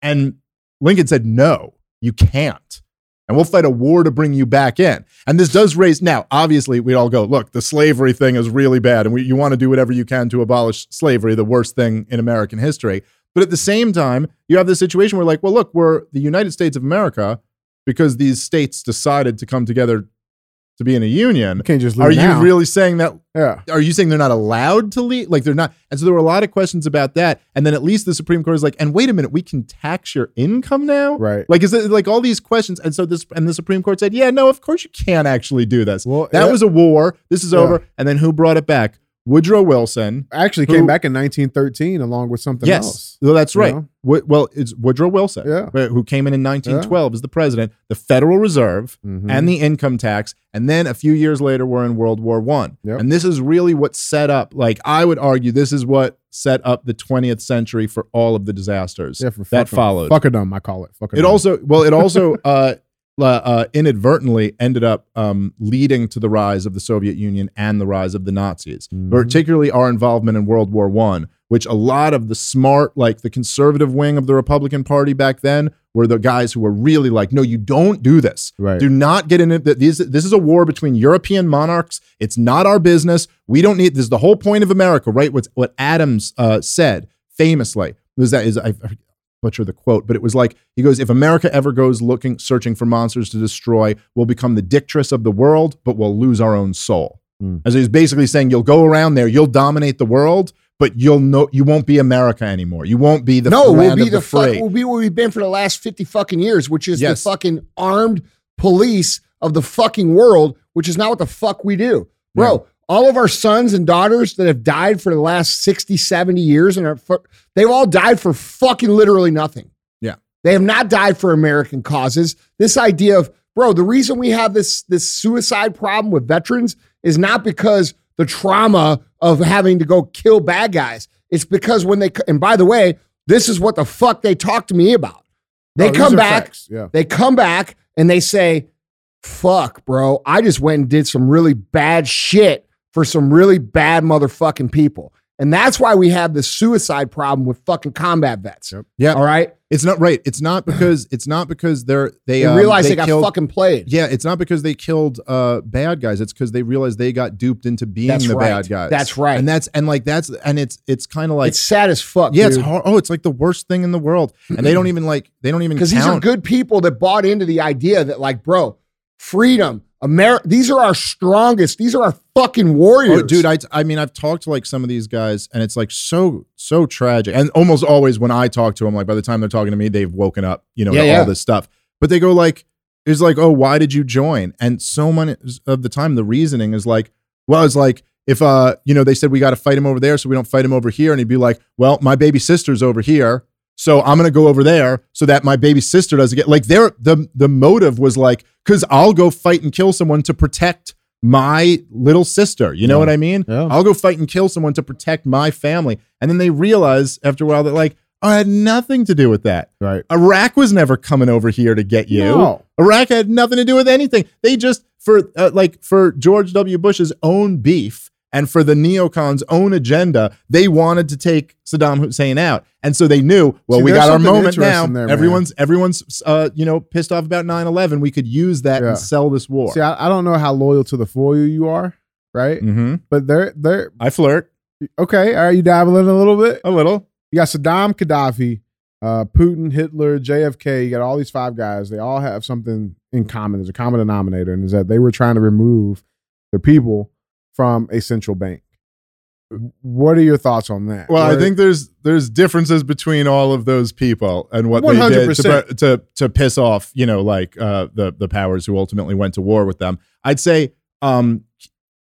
And Lincoln said, no, you can't. And we'll fight a war to bring you back in. And this does raise, now, obviously, we all go, look, the slavery thing is really bad. And we, you want to do whatever you can to abolish slavery, the worst thing in American history. But at the same time, you have this situation where, like, well, look, we're the United States of America because these states decided to come together to be in a union. you can't just leave Are now. you really saying that Yeah. are you saying they're not allowed to leave? Like they're not. And so there were a lot of questions about that. And then at least the Supreme Court is like, and wait a minute, we can tax your income now? Right. Like, is it like all these questions? And so this, and the Supreme Court said, yeah, no, of course you can't actually do this. Well, that yeah. was a war. This is Yeah. over. And then who brought it back? Woodrow Wilson. actually Who- came back in 1913 along with something yes. else. Well, that's right. know? Well, it's Woodrow Wilson, Yeah. who came in in 1912 as the president, the Federal Reserve, Mhm. and the income tax. And then a few years later, we're in World War One. Yep. And this is really what set up, like, I would argue, this is what set up the 20th century for all of the disasters yeah, that followed. Fuckerdom, I call it. Fuckerdom. It also, well, it also uh, uh, uh, inadvertently ended up um, leading to the rise of the Soviet Union and the rise of the Nazis, Mhm. particularly our involvement in World War One, which a lot of the smart, like the conservative wing of the Republican Party back then, were the guys who were really like, no, you don't do this. Right. Do not get in it. This, this is a war between European monarchs. It's not our business. We don't need this. Is the whole point of America, right? What's what Adams uh, said famously was that is I butcher the quote, but it was like he goes, "If America ever goes looking, searching for monsters to destroy, we'll become the dictress of the world, but we'll lose our own soul." Hmm. As he's basically saying, you'll go around there, you'll dominate the world, but you'll know you won't be America anymore. You won't be the no, we'll be the, the fuck. free. We'll be where we've been for the last fifty fucking years, which is Yes. the fucking armed police of the fucking world, which is not what the fuck we do, bro. All of our sons and daughters that have died for the last 60, 70 years, and are they've all died for fucking literally nothing. Yeah. They have not died for American causes. This idea of, bro, the reason we have this this suicide problem with veterans is not because the trauma of having to go kill bad guys. It's because when they and by the way, this is what the fuck they talk to me about. They Oh, come back, Yeah. they come back and they say, "Fuck, bro, I just went and did some really bad shit for some really bad motherfucking people." And that's why we have the suicide problem with fucking combat vets. Yep. Yeah. All right. It's not right. It's not because it's not because they're they, They um, realize they, got killed, fucking played. Yeah, it's not because they killed uh, bad guys. It's because they realized they got duped into being That's the right. bad guys. That's right. And that's and like that's and it's it's kind of like it's sad as fuck. yeah, it's hard. Oh, it's like the worst thing in the world, and they don't even like they don't even because these are good people that bought into the idea that like bro freedom america these are our strongest these are our fucking warriors Oh, dude, I, I mean, I've talked to like some of these guys, and it's like so so tragic. And almost always when I talk to them, like by the time they're talking to me, they've woken up, you know, Yeah, yeah. all this stuff. But they go like, it's like, oh, why did you join? And so many of the time, the reasoning is like, well, it's like if uh, you know, they said we got to fight him over there, so we don't fight him over here, and he'd be like, well, my baby sister's over here. So I'm gonna go over there so that my baby sister doesn't get like their the the motive was like because I'll go fight and kill someone to protect my little sister. You know Yeah. what I mean? Yeah. I'll go fight and kill someone to protect my family. And then they realize after a while that like, I had nothing to do with that. Right. Iraq was never coming over here to get you. No. Iraq had nothing to do with anything. They just for uh, like for George W. Bush's own beef and for the neocons' own agenda, they wanted to take Saddam Hussein out, and so they knew, well, See, we got our moment now. there, everyone's everyone's uh, you know pissed off about 9-11. We could use that Yeah. and sell this war. See, I, I don't know how loyal to the foil you are, right? hmm But they're they're I flirt okay. All right, you dabbling a little bit. a little. You got Saddam, Gaddafi, uh, Putin, Hitler, JFK. You got all these five guys. They all have something in common. There's a common denominator, and is that they were trying to remove the people from a central bank. What are your thoughts on that? Well, I think there's there's differences between all of those people and what they did to, to to piss off, you know, like uh, the the powers who ultimately went to war with them. I'd say, um,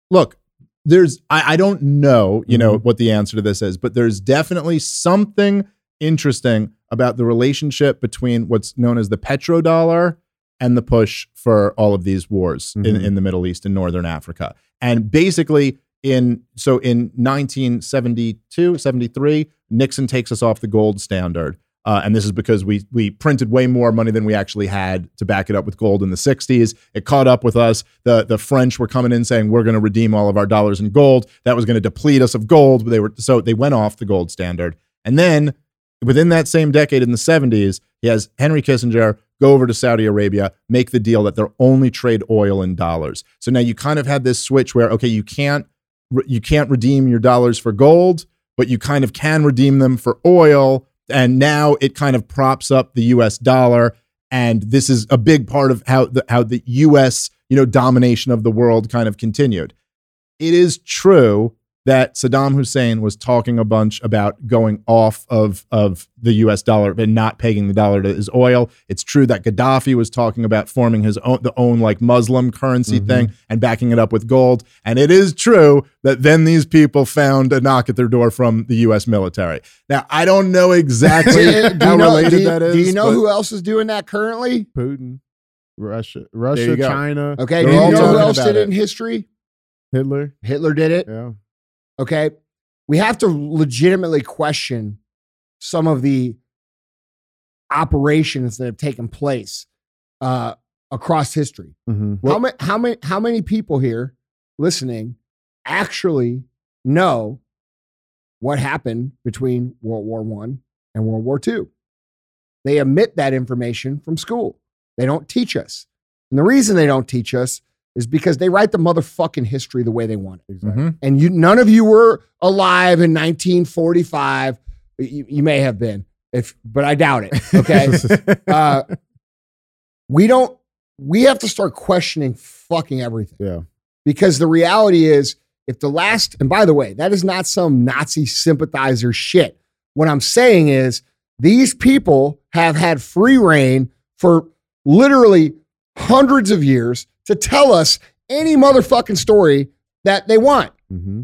look, there's I, I don't know, you know, what the answer to this is, but there's definitely something interesting about the relationship between what's known as the petrodollar and the push for all of these wars in, Mhm. in the Middle East and Northern Africa. And basically, in so in 1972, 73, Nixon takes us off the gold standard. Uh, and this is because we we printed way more money than we actually had to back it up with gold in the 60s. It caught up with us. The the French were coming in saying we're going to redeem all of our dollars in gold. That was going to deplete us of gold. They were so they went off the gold standard. And then within that same decade in the 70s, he has Henry Kissinger go over to Saudi Arabia, make the deal that they'll only trade oil in dollars. So now you kind of had this switch where okay, you can't you can't redeem your dollars for gold, but you kind of can redeem them for oil. And now it kind of props up the U.S. dollar, and this is a big part of how the how the U.S. you know domination of the world kind of continued. It is true that Saddam Hussein was talking a bunch about going off of, of the US dollar and not pegging the dollar to his oil. It's true that Gaddafi was talking about forming his own the own like Muslim currency Mhm. thing and backing it up with gold. And it is true that then these people found a knock at their door from the US military. Now I don't know exactly Do you how know- related you- that is. Do you know but- who else is doing that currently? Putin, Russia, Russia. China, Okay. They're do you know who else did it it. in history? Hitler. Hitler did it. Yeah. Okay. We have to legitimately question some of the operations that have taken place uh, across history. Mm-hmm. how many how many how many people here listening actually know what happened between World War One and World War Two? They omit that information from school. They don't teach us. And the reason they don't teach us is because they write the motherfucking history the way they want it. Exactly. Mhm. And you none of you were alive in 1945. You, you may have been, if but I doubt it. Okay. uh, we don't we have to start questioning fucking everything yeah. because the reality is if the last and by the way that is not some nazi sympathizer shit what i'm saying is these people have had free reign for literally hundreds of years to tell us any motherfucking story that they want Mm-hmm.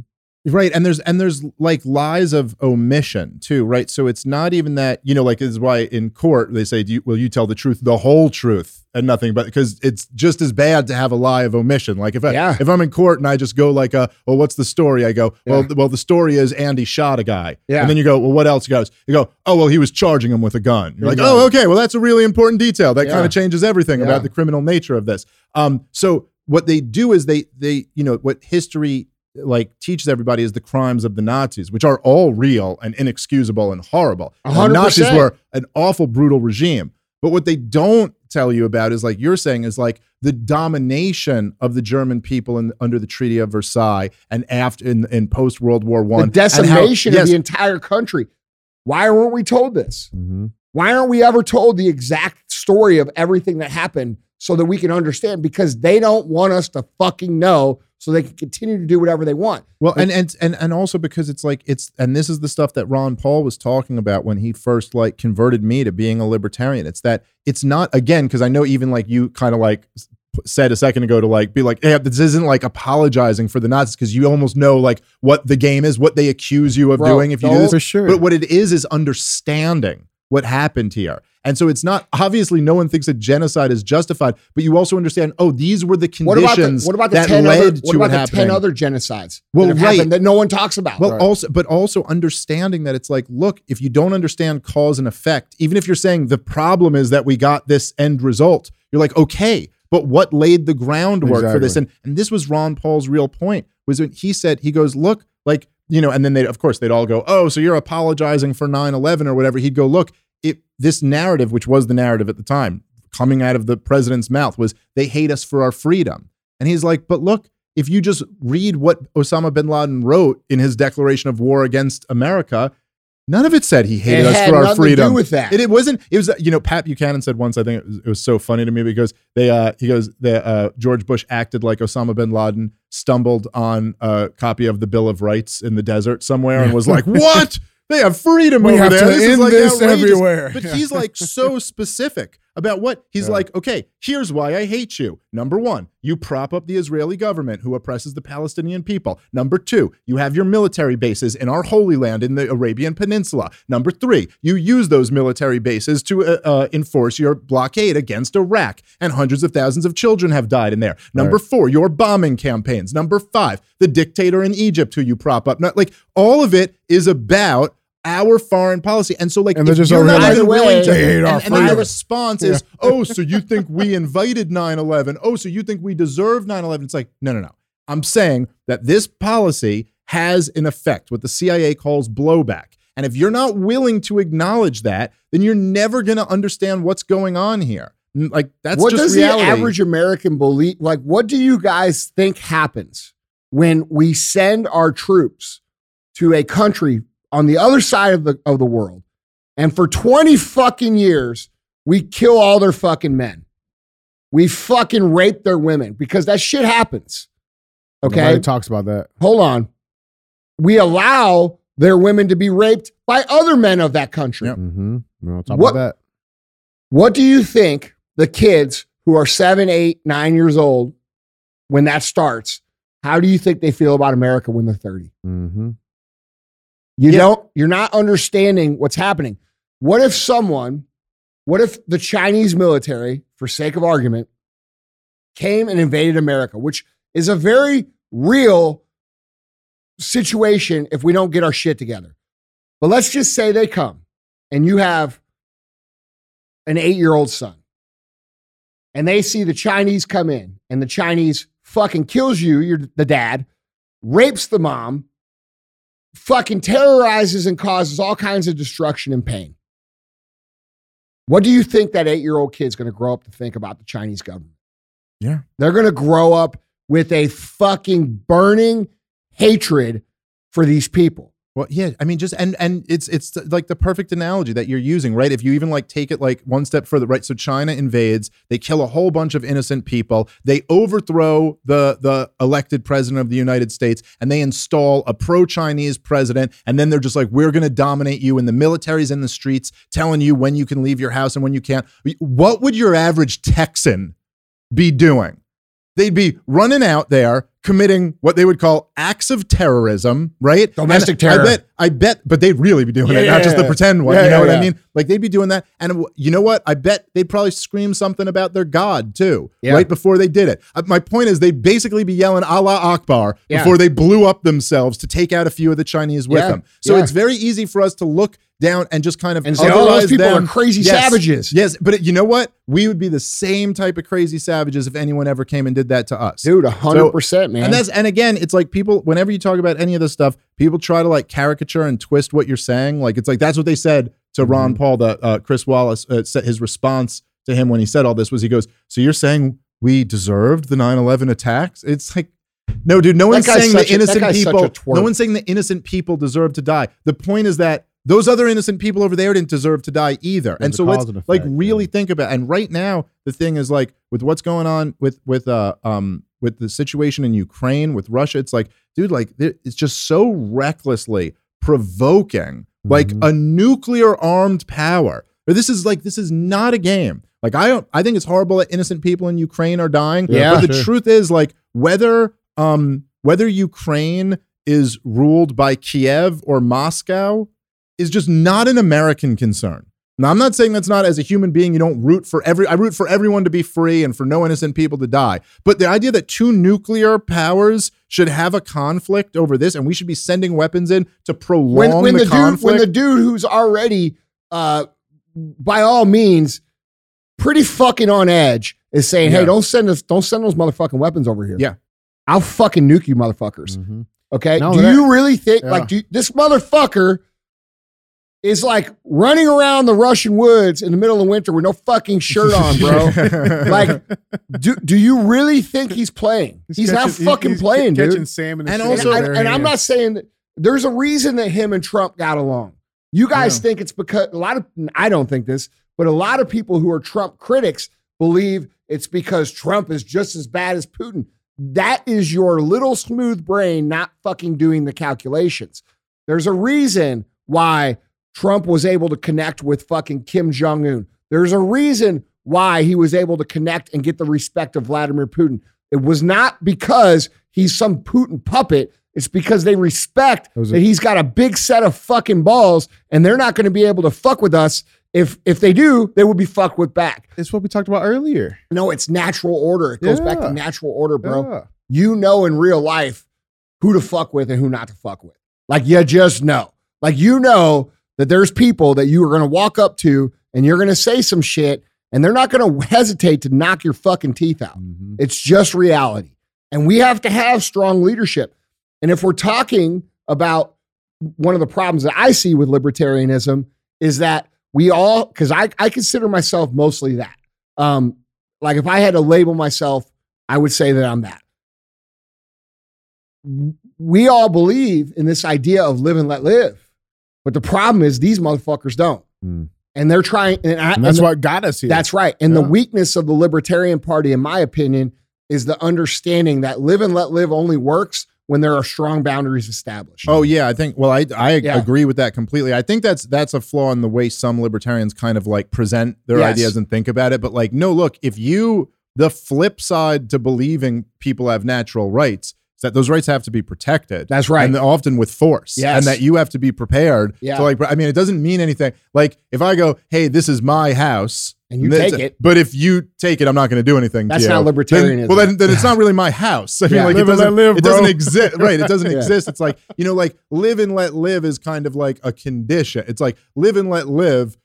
Right, and there's and there's like lies of omission too, right? So it's not even that you know, like is why in court they say, Do you, "Will you tell the truth, the whole truth, and nothing but?" Because it's just as bad to have a lie of omission. Like if I, Yeah. if I'm in court and I just go like, "Uh, well, what's the story?" I go, "Well, Yeah. well, the story is Andy shot a guy," Yeah. and then you go, "Well, what else?" Goes, "You go, oh, well, he was charging him with a gun." You're like, you "Oh, okay, well, that's a really important detail. That Yeah. kind of changes everything Yeah. about the criminal nature of this." Um, so what they do is they they you know what history like teaches everybody is the crimes of the Nazis, which are all real and inexcusable and horrible. A The Nazis were an awful, brutal regime. But what they don't tell you about is like you're saying is like the domination of the German people in, under the Treaty of Versailles and after in, in post World War One, the and how- decimation yes, of the entire country why weren't we told this Mm-hmm. Why aren't we ever told the exact story of everything that happened so that we can understand? Because they don't want us to fucking know so they can continue to do whatever they want. Well, and, and and and also because it's like it's and this is the stuff that Ron Paul was talking about when he first like converted me to being a libertarian. It's that it's not again because I know even like you kind of like said a second ago to like be like, hey, this isn't like apologizing for the Nazis because you almost know like what the game is, what they accuse you of Bro, doing if you do this. For sure. But what it is is understanding what happened here. And so it's not obviously no one thinks that genocide is justified, but you also understand, oh, these were the What about the, conditions what about the that ten led other to what about the happening. ten other genocides Well, that right. that no one talks about? Well, Right. also, but also understanding that it's like, look, if you don't understand cause and effect, even if you're saying the problem is that we got this end result, you're like, okay, but what laid the groundwork for this? And and this was Ron Paul's real point was when he said, he goes, look, like, you know, and then they, of course, they'd all go, oh, so you're apologizing for 9-11 or whatever. He'd go, look, this narrative, which was the narrative at the time, coming out of the president's mouth was they hate us for our freedom. And he's like, but look, if you just read what Osama bin Laden wrote in his declaration of war against America, none of it said he hated it us for our freedom. to do with that. It, it wasn't. It was. You know, Pat Buchanan said once. I think it was, it was so funny to me because they. Uh, he goes. The uh, George Bush acted like Osama bin Laden stumbled on a copy of the Bill of Rights in the desert somewhere and was like, "What? They have freedom We over have there. to this is end like this outrageous." everywhere. But he's like so specific about what he's Yeah. like. Okay, here's why I hate you. Number one, you prop up the Israeli government who oppresses the Palestinian people. Number two, you have your military bases in our holy land in the Arabian Peninsula. Number three, you use those military bases to uh, uh, enforce your blockade against Iraq, and hundreds of thousands of children have died in there. Number four, your bombing campaigns. Number five, the dictator in Egypt who you prop up. Not like all of it is about our foreign policy. And so, like, And they're just you're not even willing to, hate our and, and then the response is, oh, so you think we invited 9 11? Oh, so you think we deserve 9 11? It's like, no, no, no. I'm saying that this policy has an effect, what the CIA calls blowback. And if you're not willing to acknowledge that, then you're never going to understand what's going on here. Like, that's what just does reality. the average American believe? Like, what do you guys think happens when we send our troops to a country on the other side of the of the world, and for twenty fucking years we kill all their fucking men? We fucking rape their women because that shit happens. Okay, Nobody talks about that. hold on. We allow their women to be raped by other men of that country. Yep. Mm-hmm. We don't talk What- about that. What do you think the kids who are seven, eight, nine years old, when that starts, how do you think they feel about America when they're 30? Mm-hmm. You Yeah. don't, you're not understanding what's happening. What if someone, what if the Chinese military, for sake of argument, came and invaded America, which is a very real situation if we don't get our shit together. But let's just say they come and you have an eight year old son and they see the Chinese come in and the Chinese fucking kills you, you're the dad, rapes the mom, fucking terrorizes and causes all kinds of destruction and pain. What do you think that eight year old kid's going to grow up to think about the Chinese government? Yeah. They're going to grow up with a fucking burning hatred for these people. Well, yeah, I mean, just and and it's it's like the perfect analogy that you're using, right? If you even like take it like one step further, right? So China invades, they kill a whole bunch of innocent people, they overthrow the the elected president of the United States, and they install a pro-Chinese president, and then they're just like, we're going to dominate you, and the military's in the streets telling you when you can leave your house and when you can't. What would your average Texan be doing? They'd be running out there committing what they would call acts of terrorism, right? Domestic And terror. I bet, I bet, but they'd really be doing Yeah, it, not just the pretend one. Yeah, you know yeah, what. I mean? Like they'd be doing that, and you know what? I bet they'd probably scream something about their god too, right before they did it. Uh, my point is, they'd basically be yelling Allah Akbar before they blew up themselves to take out a few of the Chinese with them. So it's very easy for us to look down and just kind of And say, oh, those people them. are crazy Yes. savages. Yes, but you know what? We would be the same type of crazy savages if anyone ever came and did that to us. Dude, 100%, man. And that's and again, it's like people whenever you talk about any of this stuff, people try to like caricature and twist what you're saying. Like it's like that's what they said to Ron Paul. The uh, Chris Wallace uh, said his response to him when he said all this was he goes, "So you're saying we deserved the 9/11 attacks?" It's like. No, dude. No one's saying the that innocent people. No one's saying the innocent people deserve to die. The point is that those other innocent people over there didn't deserve to die either. and so let's and like really yeah. think about. And right now, the thing is like with what's going on with with uh um with the situation in Ukraine with Russia. It's like, dude, like it's just so recklessly provoking, like Mhm. a nuclear armed power. This is like this is not a game. Like I don't. I think it's horrible that innocent people in Ukraine are dying. Yeah, but the sure. truth is, like whether um whether Ukraine is ruled by Kiev or Moscow is just not an American concern. Now, I'm not saying that's not as a human being, you don't root for every, I root for everyone to be free and for no innocent people to die. But the idea that two nuclear powers should have a conflict over this and we should be sending weapons in to prolong when, when the, the, dude conflict. when the dude who's already uh by all means pretty fucking on edge is saying hey Yeah. don't send us don't send those motherfucking weapons over here Yeah. i'll fucking nuke you motherfuckers Mhm. okay No, do that- you really think Yeah. like do you- this motherfucker is like running around the russian woods in the middle of winter with no fucking shirt on bro like do, do you really think he's playing he's, not catching- fucking he's playing dude catching salmon And shit also- with and, bare and I'm not saying that there's a reason that him and Trump got along. You guys Yeah. think it's because a lot of I don't think this, but a lot of people who are Trump critics believe it's because Trump is just as bad as Putin. That is your little smooth brain not fucking doing the calculations. There's a reason why Trump was able to connect with fucking Kim Jong Un. There's a reason why he was able to connect and get the respect of Vladimir Putin. It was not because he's some Putin puppet. It's because they respect a- that he's got a big set of fucking balls and they're not going to be able to fuck with us. If if they do, they will be fucked with back. It's what we talked about earlier, No, it's natural order. It goes back to natural order, bro Yeah. you know in real life who to fuck with and who not to fuck with. Like you just know. Like you know that there's people that you are going to walk up to and you're going to say some shit and they're not going to hesitate to knock your fucking teeth out. Mhm. It's just reality. And we have to have strong leadership. And if we're talking about one of the problems that I see with libertarianism is that we all, because I, I consider myself mostly that. Um, like if I had to label myself, I would say that I'm that. We all believe in this idea of live and let live. But the problem is these motherfuckers don't. Mm. And they're trying, and, I, And that's and what got us here. that's right. And the weakness of the Libertarian Party, in my opinion, is the understanding that live and let live only works when there are strong boundaries established. Oh yeah, I think. Well, I I Yeah. agree with that completely. I think that's that's a flaw in the way some libertarians kind of like present their Yes. ideas and think about it. But like, no, look, if you the flip side to believing people have natural rights is that those rights have to be protected. That's right. and often with force. Yes. and that you have to be prepared. Yeah. So like, I mean, it doesn't mean anything. Like, if I go, hey, this is my house. And you take it. But if you take it, I'm not going to do anything. That's to you. not Then- libertarianism. well, then, then it's not really my house. I mean, Yeah. like Live it doesn't, live, it doesn't exist. Right. It doesn't Yeah. exist. It's like, you know, like live and let live is kind of like a condition. It's like live and let live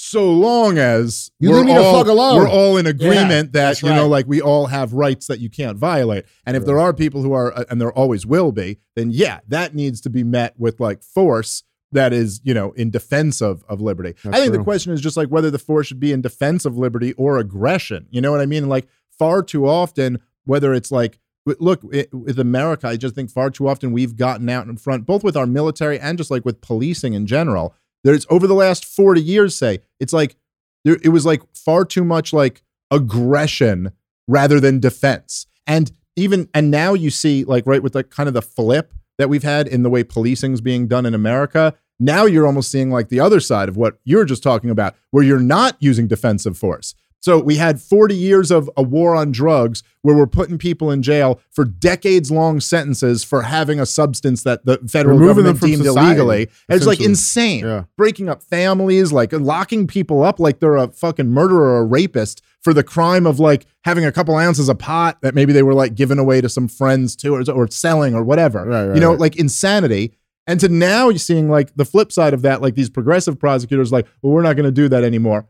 so long as You we're leave me the all, fuck alone. We're all in agreement that, that's you know, like we all have rights that you can't violate. And if there are people who are, uh, and there always will be, then yeah, that needs to be met with like force that is, you know, in defense of, of liberty. That's I think the question is just like whether the force should be in defense of liberty or aggression. You know what I mean? Like far too often, whether it's like, look, it, with America, I just think far too often we've gotten out in front, both with our military and just like with policing in general. There's over the last 40 years, say, it's like, there, it was like far too much like aggression rather than defense. And even, and now you see like, right, with like kind of the flip that we've had in the way policing's being done in America. Now you're almost seeing like the other side of what you were just talking about, where you're not using defensive force. So we had 40 years of a war on drugs where we're putting people in jail for decades long sentences for having a substance that the federal Removing government deemed society, illegally. It's like insane. Yeah. Breaking up families, like locking people up like they're a fucking murderer or a rapist for the crime of like having a couple ounces of pot that maybe they were like giving away to some friends too or, or selling or whatever. Right, right, you know, right. like insanity. And to now you're seeing like the flip side of that, like these progressive prosecutors, like, well, we're not going to do that anymore.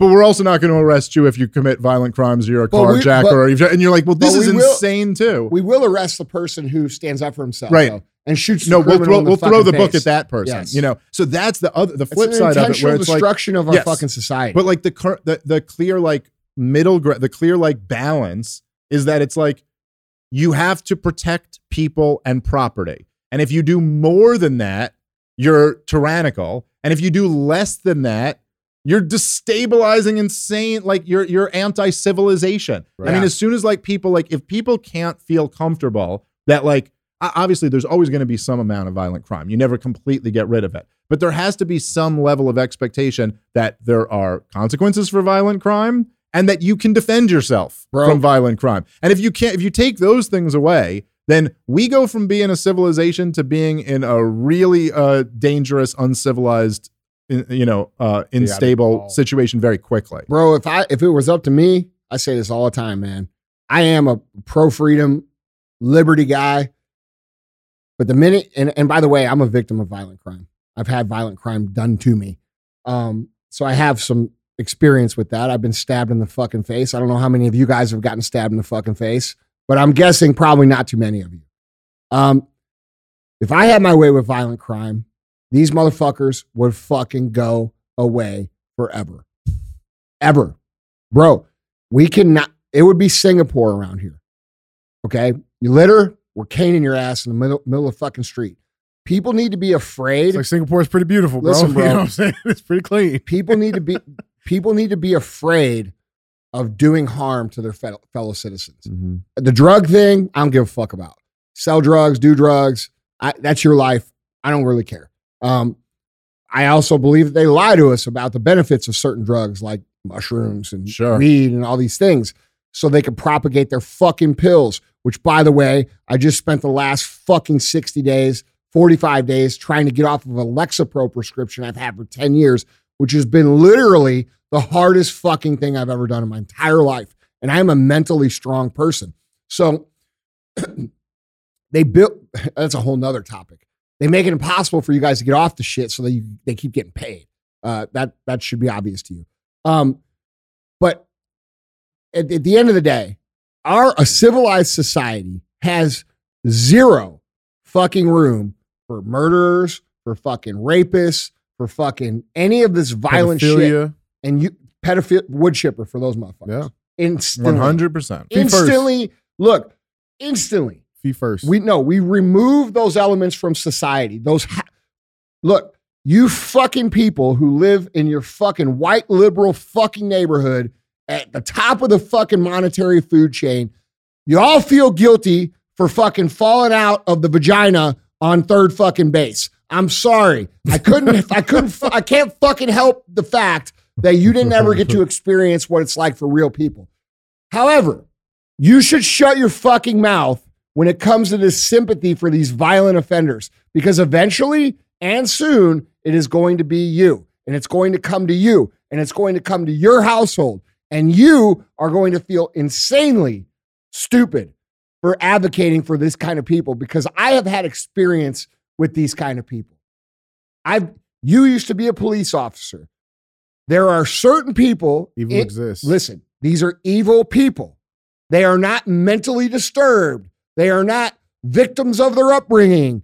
But we're also not going to arrest you if you commit violent crimes or you're a But we- carjacker, but- or you've, and you're like, well, this is will- insane too. We will arrest the person who stands up for himself, Right. though, and shoots. no, the we'll throw we'll throw the book at that person. Yes. You know, so that's the other the flip side of it, where it's like, destruction of our Yes. fucking society. But like the cur- the the clear like middle the clear like balance is that it's like you have to protect people and property. And if you do more than that, you're tyrannical. And if you do less than that, you're destabilizing insane like you're you're anti-civilization. I mean as soon as like people like if people can't feel comfortable that like obviously there's always going to be some amount of violent crime. You never completely get rid of it. But there has to be some level of expectation that there are consequences for violent crime and that you can defend yourself Bro. from violent crime. And if you can't if you take those things away, then we go from being a civilization to being in a really uh, dangerous, uncivilized in, you know, uh, unstable situation very quickly. Bro, if I if it was up to me, I say this all the time, man. I am a pro freedom, liberty guy. But the minute and, and by the way, I'm a victim of violent crime. I've had violent crime done to me. Um, so I have some experience with that. I've been stabbed in the fucking face. I don't know how many of you guys have gotten stabbed in the fucking face, but I'm guessing probably not too many of you. Um, if I had my way with violent crime, these motherfuckers would fucking go away forever. Ever. Bro, we cannot, it would be Singapore around here. Okay. You litter, we're caning your ass in the middle, middle of the fucking street. People need to be afraid. It's like Singapore's pretty beautiful, bro. Listen, bro. You know what I'm saying? It's pretty clean. people need to be people need to be afraid of doing harm to their fellow, fellow citizens. Mm-hmm. The drug thing, I don't give a fuck about. Sell drugs, do drugs. I, that's your life. I don't really care. Um, I also believe that they lie to us about the benefits of certain drugs like mushrooms and Sure. weed and all these things so they can propagate their fucking pills, which by the way, I just spent the last fucking 60 days, 45 days trying to get off of a Lexapro prescription I've had for 10 years, which has been literally the hardest fucking thing I've ever done in my entire life. And I'm a mentally strong person. So they built that's a whole nother topic. They make it impossible for you guys to get off the shit so that you they keep getting paid. Uh, that that should be obvious to you. Um, but at, at the end of the day, our a civilized society has zero fucking room for murderers, for fucking rapists, for fucking any of this violent shit. And you pedophile wood chipper for those motherfuckers. Yeah. Instantly. One hundred percent. Instantly. Look, instantly. First. We no, we remove those elements from society. Those ha- look, you fucking people who live in your fucking white liberal fucking neighborhood at the top of the fucking monetary food chain, you all feel guilty for fucking falling out of the vagina on third fucking base. I'm sorry. I couldn't I couldn't I can't fucking help the fact that you didn't ever get to experience what it's like for real people. However, you should shut your fucking mouth when it comes to this sympathy for these violent offenders because eventually and soon it is going to be you and it's going to come to you and it's going to come to your household and you are going to feel insanely stupid for advocating for this kind of people because I have had experience with these kind of people. I've you used to be a police officer. There are certain people Evil in- exists. Listen, these are evil people. They are not mentally disturbed. They are not victims of their upbringing.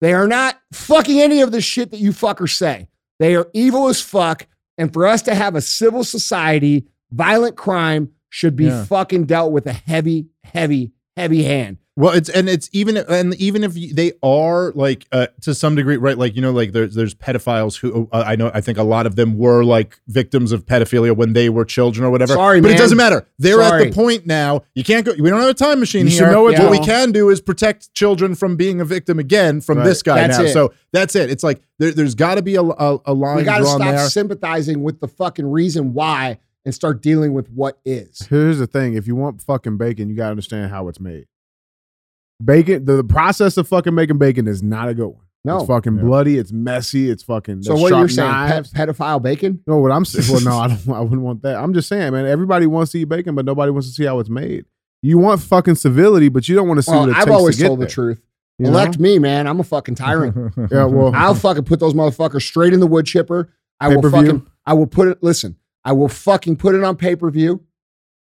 They are not fucking any of the shit that you fuckers say. They are evil as fuck. And for us to have a civil society, violent crime should be Yeah. fucking dealt with a heavy, heavy, heavy hand. Well, it's and it's even and even if they are like uh, to some degree, right? Like you know, like there's there's pedophiles who uh, I know. I think a lot of them were like victims of pedophilia when they were children or whatever. Sorry, but man. it doesn't matter. They're at the point now. You can't go. We don't have a time machine You here. know it, what we can do is protect children from being a victim again from Right. this guy That's now. it. So that's it. It's like there, there's got to be a, a, a line We got to drawn stop there. sympathizing with the fucking reason why and start dealing with what is. Here's the thing: if you want fucking bacon, you gotta understand how it's made. Bacon, the, the process of fucking making bacon is not a good one. No. It's fucking Yeah. bloody. It's messy. It's fucking. So what you're saying, knives. ped- pedophile bacon? No, what I'm saying. Well, no, I don't. I wouldn't want that. I'm just saying, man. Everybody wants to eat bacon, but nobody wants to see how it's made. You want fucking civility, but you don't want to see Well, what it I've takes always to get told the truth. you know? Elect me, man. I'm a fucking tyrant. Yeah, well, I'll fucking put those motherfuckers straight in the wood chipper. I will Pay-per-view? fucking I will put it listen, I will fucking put it on pay-per-view.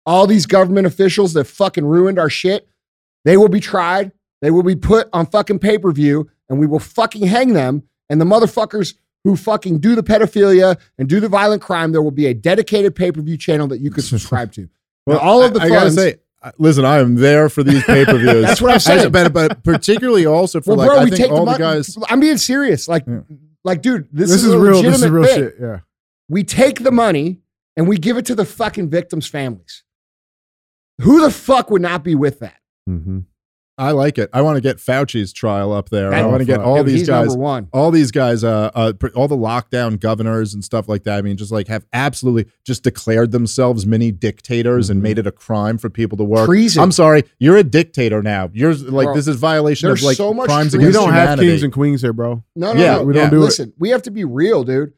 All these government officials that fucking ruined our shit, they will be tried. They will be put on fucking pay-per-view and we will fucking hang them. And the motherfuckers who fucking do the pedophilia and do the violent crime, there will be a dedicated pay-per-view channel that you can subscribe to. Now, all of the I, I gotta funds- say, listen, I am there for these pay per views. That's what I'm saying. but, but particularly also for Well, like bro, I we think take the all the money. guys. I'm being serious. Like, Yeah. like, dude, this, this, is, is a real. This is real thing. shit. Yeah. we take the money and we give it to the fucking victims' families. Who the fuck would not be with that? Mm-hmm. I like it. I want to get Fauci's trial up there. I want to get all Dude, these guys, one. all these guys, uh, uh, pr- all the lockdown governors and stuff like that. I mean, just like have absolutely just declared themselves mini dictators and Mhm. made it a crime for people to work. Treason. I'm sorry, you're a dictator now. You're like Bro, this is violation of like so much crimes treason. We don't have kings and queens here, bro. No, no, Yeah, no. we don't yeah. do it. Listen, we have to be real, dude.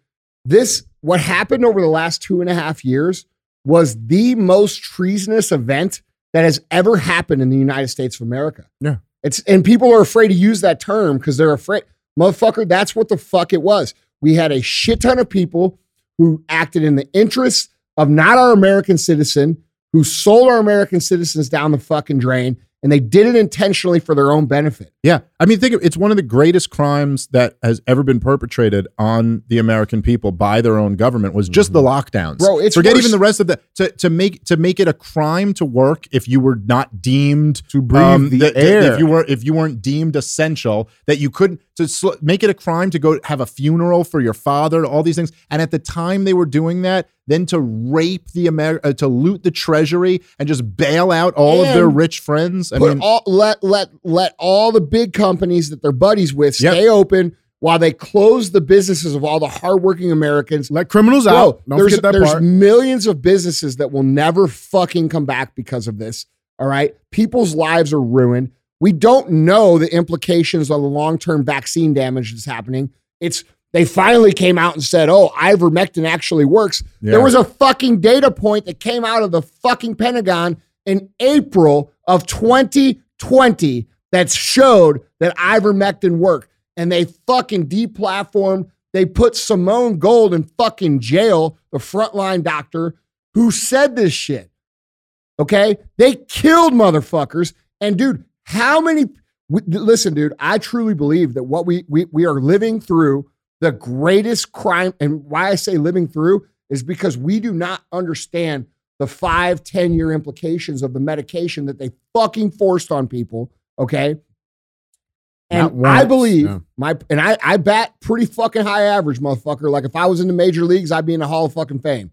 this what happened over the last two and a half years was the most treasonous event that has ever happened in the United States of America. Yeah. It's and people are afraid to use that term because they're afraid. Motherfucker, that's what the fuck it was. We had a shit ton of people who acted in the interests of not our American citizen, who sold our American citizens down the fucking drain, and they did it intentionally for their own benefit. Yeah. I mean, think of, it's one of the greatest crimes that has ever been perpetrated on the American people by their own government was just the lockdowns. Mm-hmm. Bro, it's Forget worse. even the rest of the to, to make to make it a crime to work if you were not deemed To breathe the that- that air. If you were if you weren't deemed essential, that you couldn't to sl- make it a crime to go have a funeral for your father, all these things. And at the time they were doing that, then to rape the Amer- uh, to loot the treasury and just bail out all of their rich friends. I mean, all, let let let all the big companies that they're buddies with Yep. stay open while they close the businesses of all the hardworking Americans. Let criminals Bro, out. Don't there's, there's part. millions of businesses that will never fucking come back because of this. All right. People's lives are ruined. We don't know the implications of the long term vaccine damage that's happening. It's they finally came out and said, oh, ivermectin actually works. There was a fucking data point that came out of the fucking Pentagon in April of 2020 that showed that ivermectin worked. And they fucking deplatformed. They put Simone Gold in fucking jail, the frontline doctor who said this shit. Okay? They killed motherfuckers. And dude, how many listen, dude, I truly believe that what we we we are living through the greatest crime, and why I say living through is because we do not understand the five, 10 year implications of the medication that they fucking forced on people. Okay. And I believe yeah. my and I, I bat pretty fucking high average, motherfucker. Like if I was in the major leagues, I'd be in the Hall of fucking fame.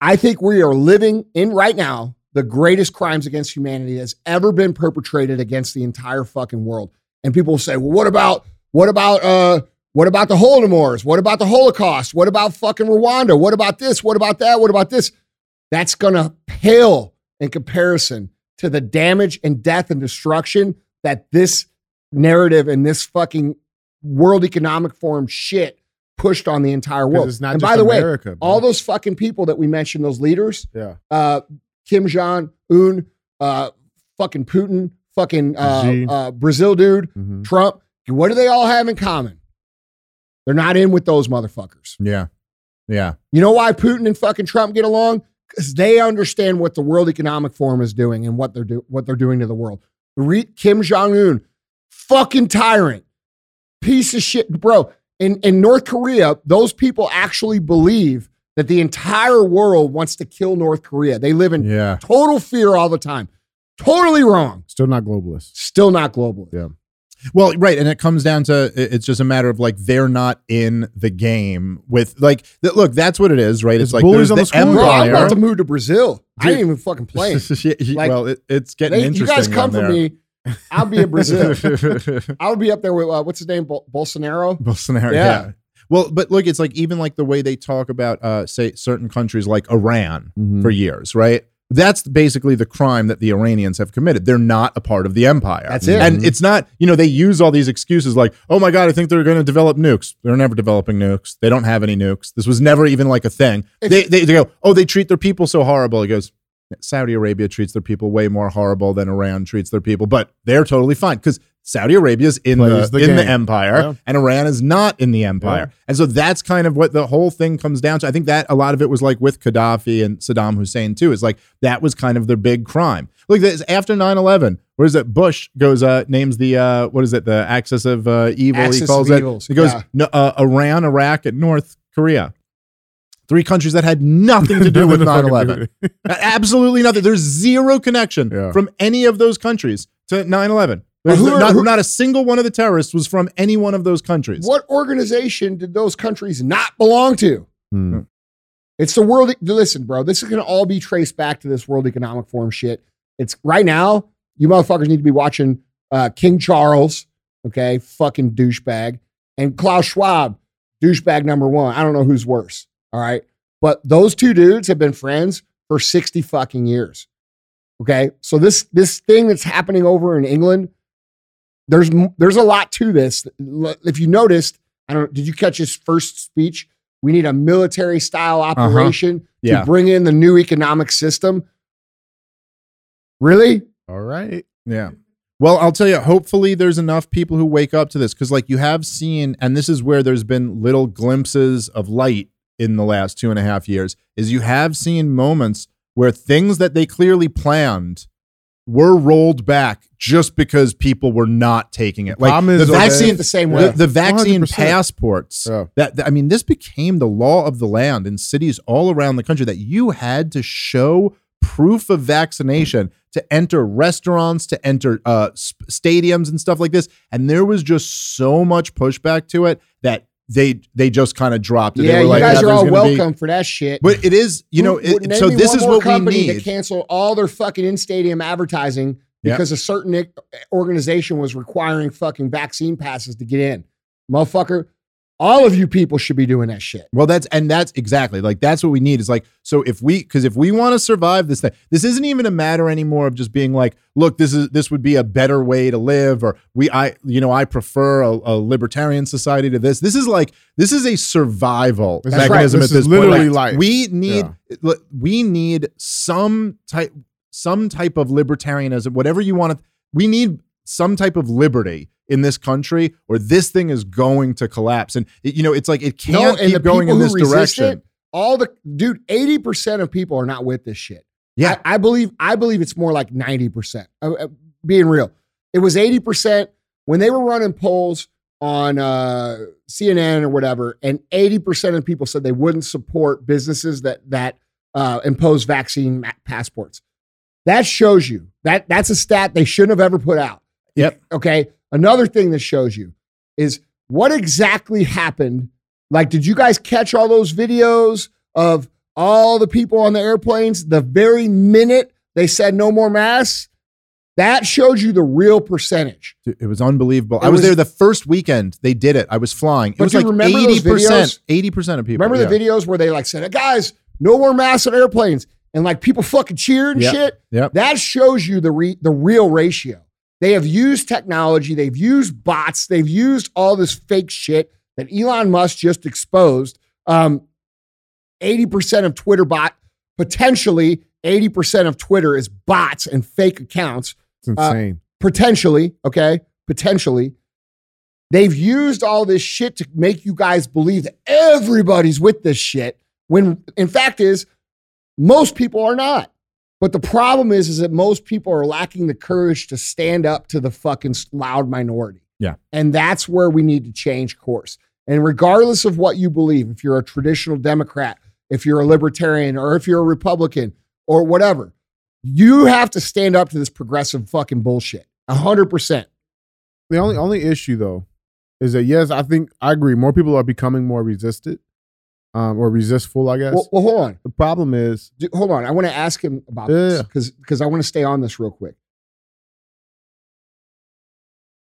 I think we are living in right now the greatest crimes against humanity that's ever been perpetrated against the entire fucking world. And people will say, well, what about what about uh what about the Holodomors? What about the Holocaust? What about fucking Rwanda? What about this? What about that? What about this? That's gonna pale in comparison to the damage and death and destruction that this narrative and this fucking World Economic Forum shit pushed on the entire world. and by the way, America, bro. all those fucking people that we mentioned, those leaders, Yeah. uh, Kim Jong Un, uh, fucking Putin, fucking uh, uh, Brazil dude, Mhm. Trump. What do they all have in common? They're not in with those motherfuckers. yeah. Yeah. You know why Putin and fucking Trump get along? Because they understand what the World Economic Forum is doing and what they're do- what they're doing to the world. Re- Kim Jong Un, fucking tyrant, piece of shit, bro. In in North Korea, those people actually believe that the entire world wants to kill North Korea. They live in Yeah. total fear all the time. Totally wrong. Still not globalist. Still not globalist. Yeah. Well, right, and it comes down to it's just a matter of like they're not in the game with like th- look, that's what it is, right? It's, It's like bullies there's on the the school Bro, I'm Empire. about to move to Brazil. I Dude. ain't even fucking playing. Like, well, it, it's getting They- you guys come for me. I'll be in Brazil. I'll be up there with uh, what's his name, Bol- Bolsonaro. Bolsonaro. Yeah. Yeah. Well, but look, it's like even like the way they talk about, uh, say, certain countries like Iran Mhm. for years, right? That's basically the crime that the Iranians have committed. They're not a part of the empire. That's it. And it's not, you know, they use all these excuses like, oh my God, I think they're going to develop nukes. They're never developing nukes. They don't have any nukes. This was never even like a thing. They, they, they go, oh, they treat their people so horrible. He goes, Saudi Arabia treats their people way more horrible than Iran treats their people, but they're totally fine because Saudi Arabia's in the, Plays the in the empire Yeah. and Iran is not in the empire. And so that's kind of what the whole thing comes down to. I think that a lot of it was like with Gaddafi and Saddam Hussein too. Is like that was kind of their big crime. Look, this after 9-11, where is it? Bush goes, uh, names the uh, what is it? The axis of uh, evil. Axis he calls it. evils, He goes yeah. no, uh, Iran, Iraq, and North Korea. Three countries that had nothing to do with Nothing 9-11. do with it. Absolutely nothing. There's zero connection Yeah. from any of those countries to 9-11. Who not, who- not a single one of the terrorists was from any one of those countries. What organization did those countries not belong to? Hmm. It's the world. Listen, bro, this is going to all be traced back to this World Economic Forum shit. It's right now. You motherfuckers need to be watching uh, King Charles, okay, fucking douchebag, and Klaus Schwab, douchebag number one. I don't know who's worse. All right, but those two dudes have been friends for sixty fucking years. Okay, so this this thing that's happening over in England, there's there's a lot to this. If you noticed, I don't. Did you catch his first speech? We need a military style uh-huh. operation Yeah. to bring in the new economic system. Really? All right. Yeah. Well, I'll tell you, hopefully there's enough people who wake up to this because, like, you have seen, and this is where there's been little glimpses of light in the last two and a half years, is you have seen moments where things that they clearly planned were rolled back just because people were not taking it. Like problem the is, though, I see vaccine, it the same way. the, the vaccine 100%. passports. Yeah. That, that- I mean, this became the law of the land in cities all around the country that you had to show proof of vaccination to enter restaurants, to enter uh, sp- stadiums and stuff like this. And there was just so much pushback to it that they they just kind of dropped it. They yeah, were you like, guys "Yeah, are all gonna be-" welcome for that shit. But it is, you know, it, so this is what we company to need. cancel all their fucking in stadium advertising Yep. because a certain organization was requiring fucking vaccine passes to get in. Motherfucker, all of you people should be doing that shit. Well, that's and that's exactly like that's what we need is like so if we because if we want to survive this thing, this isn't even a matter anymore of just being like, look, this is this would be a better way to live, or we I you know I prefer a, a libertarian society to this. This is like this is a survival that's is right. This at this is point. literally Like, life. We need look, we need some type some type of libertarianism, whatever you want to. We need some type of liberty in this country, or this thing is going to collapse. And you know, it's like it can't and keep going in this direction. it, all the dude, 80% of people are not with this shit. Yeah. I, I believe I believe it's more like 90%. Uh, uh, being real. It was 80% when they were running polls on uh, CNN or whatever, and 80% of people said they wouldn't support businesses that that uh, impose vaccine passports. That shows you that that's a stat they shouldn't have ever put out. Yep. Okay. Another thing that shows you is what exactly happened. Like, did you guys catch all those videos of all the people on the airplanes the very minute they said no more masks? That showed you the real percentage. It was unbelievable. It I was, was- there the first weekend they did it. I was flying. It But was you like eighty percent. Eighty percent of people. Remember yeah. the videos where they like said, guys, no more masks on airplanes, and like people fucking cheered and Yep. shit. Yep. That shows you the re- the real ratio. They have used technology, they've used bots, they've used all this fake shit that Elon Musk just exposed. Um, 80% of Twitter bot, potentially 80% of Twitter is bots and fake accounts. It's insane. Potentially, okay? Potentially. They've used all this shit to make you guys believe that everybody's with this shit when in fact is most people are not. But the problem is is that most people are lacking the courage to stand up to the fucking loud minority. Yeah. And that's where we need to change course. And regardless of what you believe, if you're a traditional Democrat, if you're a libertarian or if you're a Republican or whatever, you have to stand up to this progressive fucking bullshit. A hundred percent. The only only issue though is that yes, I think I agree. More people are becoming more resistant, um, or resistful. I guess Well, well, hold on. the problem is Hold on. I want to ask him about Yeah, this because because I want to stay on this real quick.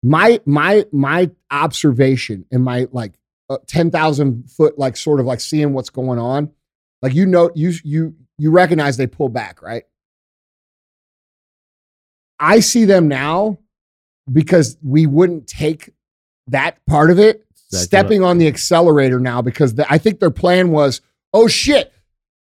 My my my observation and my like uh, ten thousand foot like sort of like seeing what's going on, like you know you you you recognize they pull back right. I see them now because we wouldn't take that part of it, Exactly stepping on the accelerator now because the, I think their plan was, oh shit,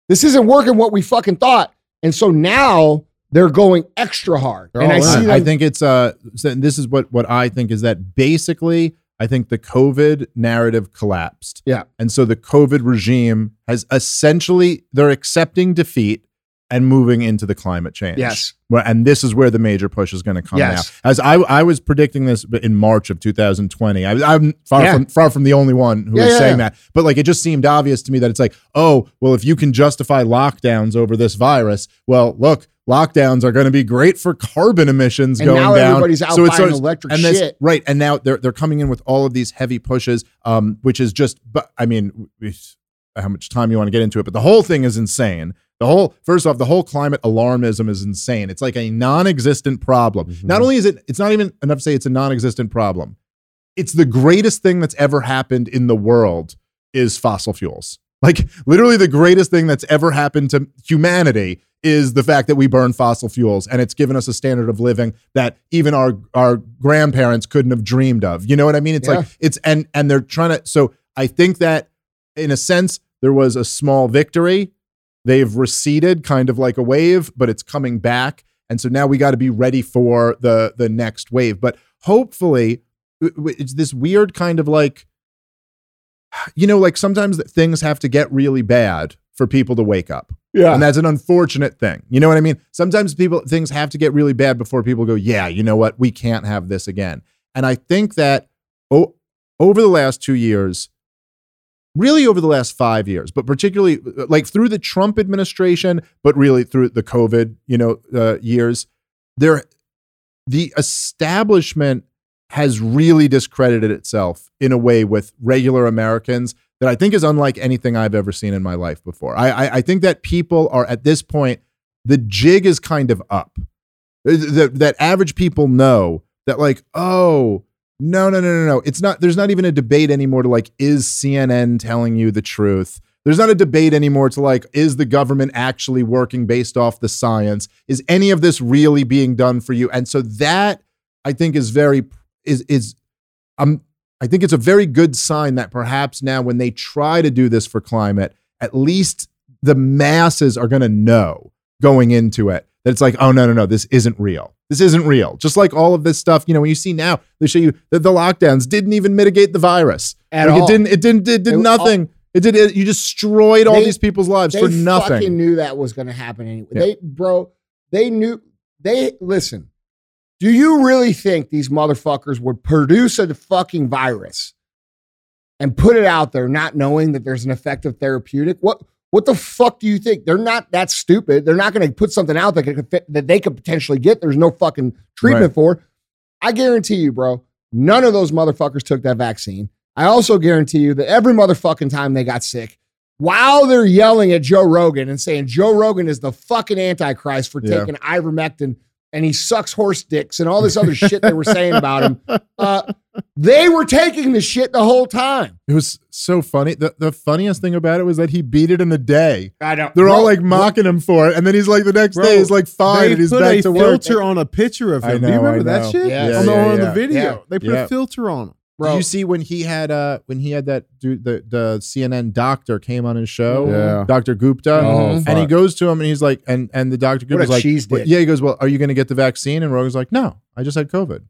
this isn't working what we fucking thought. And so now they're going extra hard. They're and I see them. I think it's uh this is what what I think is that basically I think the COVID narrative collapsed. Yeah. And so the COVID regime has essentially they're accepting defeat and moving into the climate change. Yes. Well, and this is where the major push is going to come Yes. now. As I I was predicting this in March of 2020. I, I'm far Yeah. from far from the only one who Yeah, was yeah, saying that. But like it just seemed obvious to me that it's like, oh, well, if you can justify lockdowns over this virus, well, look, lockdowns are going to be great for carbon emissions and going now down. everybody's out So it's buying electric and this, shit. right and now they're they're coming in with all of these heavy pushes um which is just but i mean how much time you want to get into it but the whole thing is insane the whole first off the whole climate alarmism is insane it's like a non-existent problem Mhm. not only is it it's not even enough to say it's a non-existent problem it's the greatest thing that's ever happened in the world is fossil fuels Like literally the greatest thing that's ever happened to humanity is the fact that we burn fossil fuels and it's given us a standard of living that even our our grandparents couldn't have dreamed of. You know what I mean? It's Yeah. like it's and and they're trying to so I think that in a sense there was a small victory. They've receded kind of like a wave, but it's coming back. And so now we got to be ready for the the next wave. But hopefully it's this weird kind of like you know like sometimes that things have to get really bad for people to wake up Yeah. and that's an unfortunate thing you know what i mean sometimes people things have to get really bad before people go yeah you know what we can't have this again and i think that o- over the last two years really over the last five years but particularly uh, like through the trump administration but really through the covid you know uh, years there the establishment has really discredited itself in a way with regular Americans that I think is unlike anything I've ever seen in my life before. I, I, I think that people are at this point, the jig is kind of up. That, that average people know that, like, oh, no, no, no, no, no. It's not, there's not even a debate anymore to like, is CNN telling you the truth? There's not a debate anymore to like, is the government actually working based off the science? Is any of this really being done for you? And so that I think is very is is um I think it's a very good sign that perhaps now when they try to do this for climate, at least the masses are going to know going into it that it's like, oh no no no, this isn't real. This isn't real. Just like all of this stuff, you know, when you see now, they show you that the lockdowns didn't even mitigate the virus. At Like, all. It didn't. It didn't. It did It- nothing. It did. It, you destroyed all They- these people's lives for nothing. fucking knew that was going to happen anyway. Yeah. They, bro, they knew. They listen. Do you really think these motherfuckers would produce a fucking virus and put it out there, not knowing that there's an effective therapeutic? What what the fuck do you think? They're not that stupid. They're not going to put something out that could fit, that they could potentially get. There's no fucking treatment Right. for. I guarantee you, bro. None of those motherfuckers took that vaccine. I also guarantee you that every motherfucking time they got sick, while they're yelling at Joe Rogan and saying Joe Rogan is the fucking antichrist for Yeah. taking ivermectin and he sucks horse dicks and all this other shit they were saying about him, uh, they were taking the shit the whole time. It was so funny. The the funniest thing about it was that he beat it in a day. I don't. They're all like mocking him for it, and then he's like the next Bro, day he's like fine, they and he's put back a to work. filter on a picture of I him. Do you remember that shit? Yeah. on the, Yeah, on the video, yeah. they put Yeah. a filter on him. Bro. Did you see when he had uh when he had that dude the the CNN doctor came on his show, Yeah. Dr. Gupta, Oh, and he goes to him and he's like, and and the doctor Gupta's like, cheese "Well, dick." yeah, he goes, well, are you going to get the vaccine? And Rogan's like, no, I just had COVID.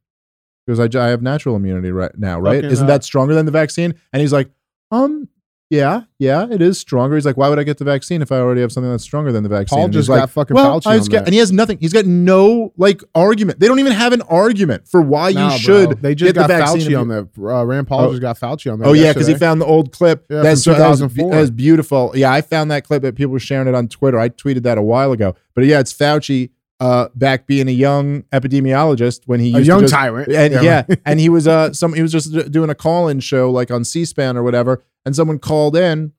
because I, I have natural immunity right now, right? Fucking, Isn't that stronger than the vaccine? And he's like, um. Yeah, yeah, it is stronger. He's like, why would I get the vaccine if I already have something that's stronger than the vaccine? Paul And just like, got fucking well, Fauci I on just got- that. and he has nothing. He's got no like argument. They don't even have an argument for why Nah, you bro. should. They just get the got vaccine Fauci on that. Uh, Rand Paul Oh. just got Fauci on that. Oh yeah, because he yesterday. found the old clip. Yeah, That's from that was, 2004. that was beautiful. Yeah, I found that clip that people were sharing it on Twitter. I tweeted that a while ago. But yeah, it's Fauci uh, back being a young epidemiologist when he a used young to just, tyrant. and yeah, and he was uh some he was just d- doing a call-in show like on C-SPAN or whatever, and someone called in,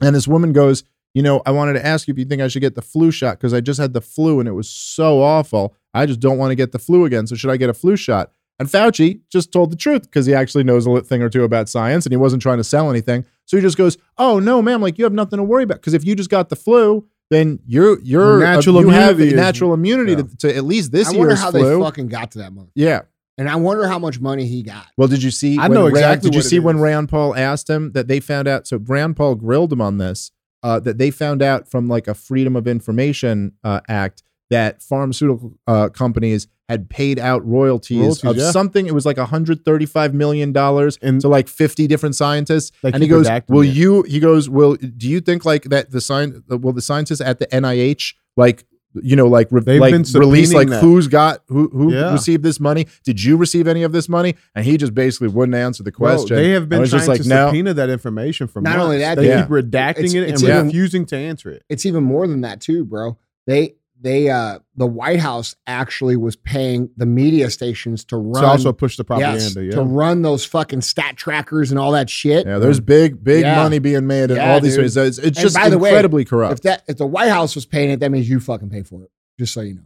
and this woman goes, you know, I wanted to ask you if you think I should get the flu shot because I just had the flu and it was so awful. I just don't want to get the flu again. So should I get a flu shot? And Fauci just told the truth because he actually knows a thing or two about science and he wasn't trying to sell anything. So he just goes, "Oh no, ma'am, like you have nothing to worry about because if you just got the flu, then you're you're Natural you have immunity is- natural immunity yeah. to, to at least this I wonder year's how flu." they fucking got to that mother. yeah. And I wonder how much money he got. Well, did you see? I when know Rand- exactly Did you see when Rand Paul asked him that they found out? So Rand Paul grilled him on this. Uh, that they found out from like a Freedom of Information uh, Act that pharmaceutical uh, companies had paid out royalties, Royalties, of yeah. something. It was like 135 million dollars And- to like 50 different scientists. They and he goes, redacting "Will it. you?" He goes, "Will do you think like that the sign? Will the scientists at the NIH like?" You know, like re- They've like been release like that. who's got who who Yeah. received this money? Did you receive any of this money? And he just basically wouldn't answer the Bro, question. they have I been was trying just like, to no. subpoena that information from Not only that, they Yeah. keep redacting It's- it it's and even- refusing to answer it. It's even more than that too, bro. They they uh the White House actually was paying the media stations to run to also push the yes, propaganda. to run those fucking stat trackers and all that shit. Yeah, there's big, big Yeah. money being made in Yeah, all these dude. ways. It's, it's just by the way, incredibly corrupt. If that if the White House was paying it, that means you fucking pay for it. Just so you know,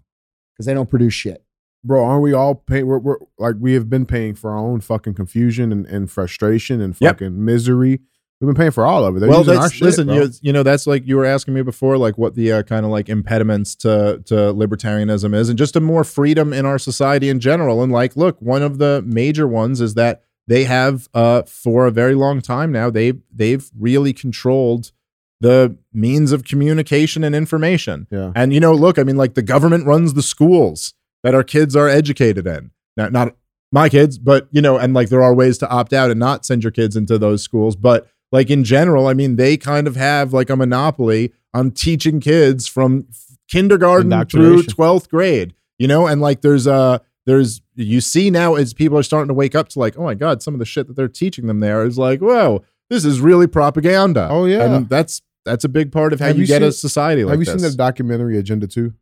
because they don't produce shit. Bro, aren't we all paying? We're, we're like we have been paying for our own fucking confusion and, and frustration and Yep. fucking misery We've been paying for all of it. They're well, using that's, our shit. listen, you, you know, that's like you were asking me before, like what the uh, kind of like impediments to to libertarianism is, and just a more freedom in our society in general. And like, look, one of the major ones is that they have, uh, for a very long time now, they've they've really controlled the means of communication and information. Yeah. And you know, look, I mean, like the government runs the schools that our kids are educated in. Not not my kids, but you know, and like there are ways to opt out and not send your kids into those schools. But like in general, I mean, they kind of have like a monopoly on teaching kids from kindergarten through 12th grade, you know, and like there's uh there's you see now as people are starting to wake up to like, oh my God, some of the shit that they're teaching them there is like, whoa, this is really propaganda. Oh, yeah. And that's that's a big part of how Have you, you get a society like Have you this. seen the documentary Agenda Two?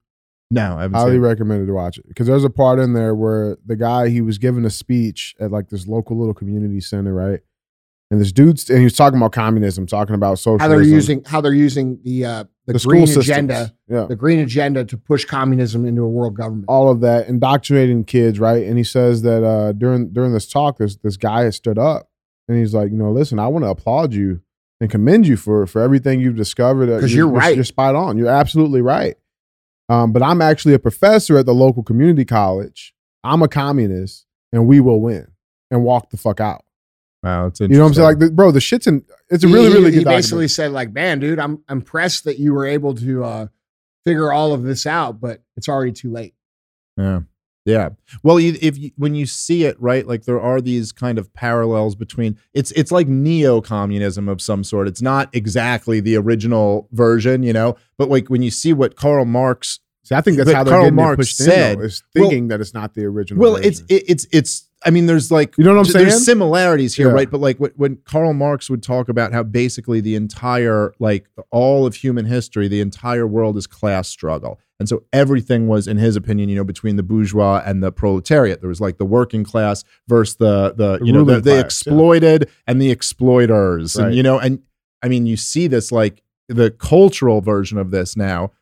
no, I haven't Highly seen recommended to watch it because there's a part in there where the guy he was giving a speech at like this local little community center, right? And this dude's and he was talking about communism, talking about socialism, How they're using how they're using the uh, the, the green agenda, yeah, the green agenda to push communism into a world government. all of that, indoctrinating kids, right? And he says that uh, during during this talk, this this guy has stood up and he's like, you know, listen, I want to applaud you and commend you for for everything you've discovered. Uh, 'Cause you're right. You're spot on. You're absolutely right. Um, but I'm actually a professor at the local community college. I'm a communist, and we will win. And walk the fuck out. Wow, it's You know what I'm saying? Like, the, bro, the shit's in. It's a really, he, really he good. basically said like, man, dude, I'm impressed that you were able to uh, figure all of this out, but it's already too late. Yeah. Yeah. Well, you, if you, when you see it, right, like there are these kind of parallels between it's it's like neo-communism of some sort. It's not exactly the original version, you know, but like when you see what Karl Marx See, I think that's But how they're Karl getting Marx it pushed said- in. Though, is well- thinking that it's not the original. well, it's it, it's it's I mean there's like you know what I'm j- saying? there's similarities here, Yeah. right? But like when, when Karl Marx would talk about how basically the entire, like all of human history, the entire world is class struggle. And so everything was, in his opinion, you know, between the bourgeois and the proletariat. There was like the working class versus the the, The you know the, the class, yeah. exploited and the exploiters. Right. And you know, and I mean, you see this like the cultural version of this now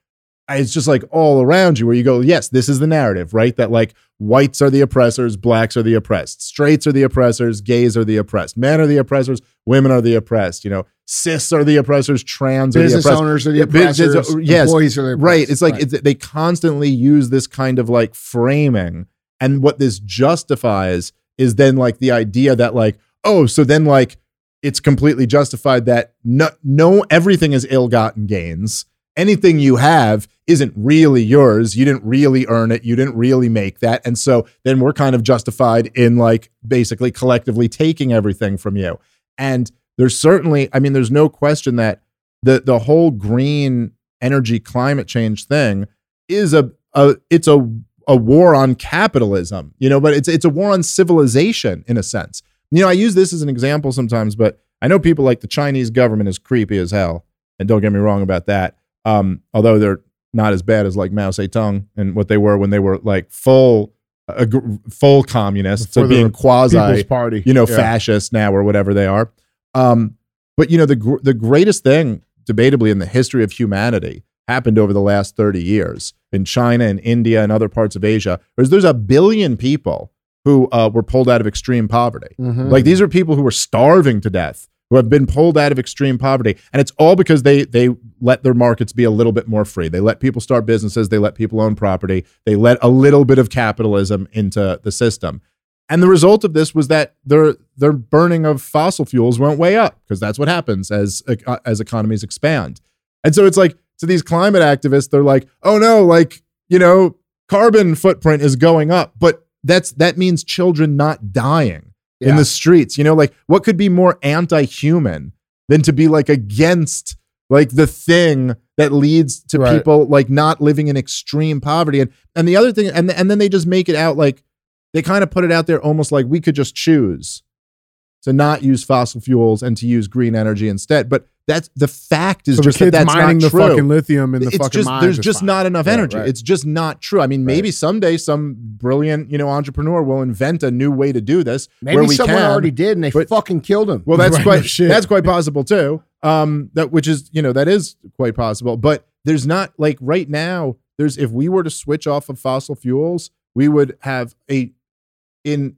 it's just like all around you where you go, yes, this is the narrative, right? That like whites are the oppressors, blacks are the oppressed, straights are the oppressors, gays are the oppressed, men are the oppressors, women are the oppressed, you know, cis are the oppressors, trans are the Business oppressed. owners are the Yeah, business- oppressors. yes, employees are the Right. It's like It's, they constantly use this kind of like framing. And what this justifies is then like the idea that like, oh, so then like it's completely justified that no, no everything is ill-gotten gains. Anything you have isn't really yours. You didn't really earn it. You didn't really make that. And so then we're kind of justified in like basically collectively taking everything from you. And there's certainly, I mean, there's no question that the the whole green energy climate change thing is a, a it's a a war on capitalism, you know, but it's it's a war on civilization in a sense. You know, I use this as an example sometimes, but I know people like the Chinese government is creepy as hell, and don't get me wrong about that. Um, although they're not as bad as like Mao Zedong and what they were when they were like full uh, full communists Before to being quasi People's Party. you know, Yeah. fascist now or whatever they are. Um, but you know, the gr- the greatest thing, debatably, in the history of humanity happened over the last thirty years in China and India and other parts of Asia. There's there's a billion people who uh, were pulled out of extreme poverty. Mhm. Like these are people who were starving to death, who have been pulled out of extreme poverty, and it's all because they they let their markets be a little bit more free. They let people start businesses, they let people own property, they let a little bit of capitalism into the system. And the result of this was that their their burning of fossil fuels went way up because that's what happens as uh, as economies expand. And so it's like to these climate activists, they're like, "Oh no, like you know, carbon footprint is going up," but that's that means children not dying in the streets. You know, like what could be more anti-human than to be like against like the thing that leads to Right. people like not living in extreme poverty. And and the other thing, and and then they just make it out like they kind of put it out there almost like we could just choose to not use fossil fuels and to use green energy instead. But that's the fact is So the just that that's mining not the true fucking lithium in the it's fucking just mines there's just fine. not enough Yeah, energy. right. It's just not true. I mean, maybe Right. someday some brilliant, you know, entrepreneur will invent a new way to do this. Maybe where we someone can. already did, and they but- fucking killed him. Well, that's Right, quite shit. that's quite possible too. Um, that which is you know that is quite possible. But there's not like right now. There's if we were to switch off of fossil fuels, we would have a in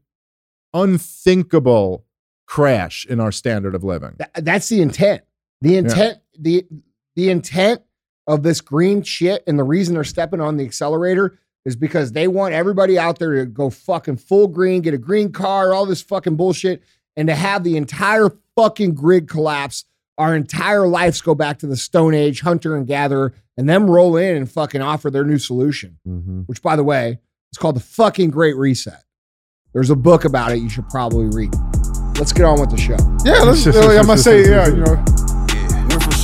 unthinkable crash in our standard of living. Th- that's the intent. The intent, the the intent of this green shit, and the reason they're stepping on the accelerator is because they want everybody out there to go fucking full green, get a green car, all this fucking bullshit, and to have the entire fucking grid collapse. Our entire lives go back to the Stone Age, hunter and gatherer, and them roll in and fucking offer their new solution, Mm-hmm. which, by the way, is called the fucking Great Reset. There's a book about it you should probably read. Let's get on with the show. Yeah, let's, I must say, yeah, you know, Yeah. Went from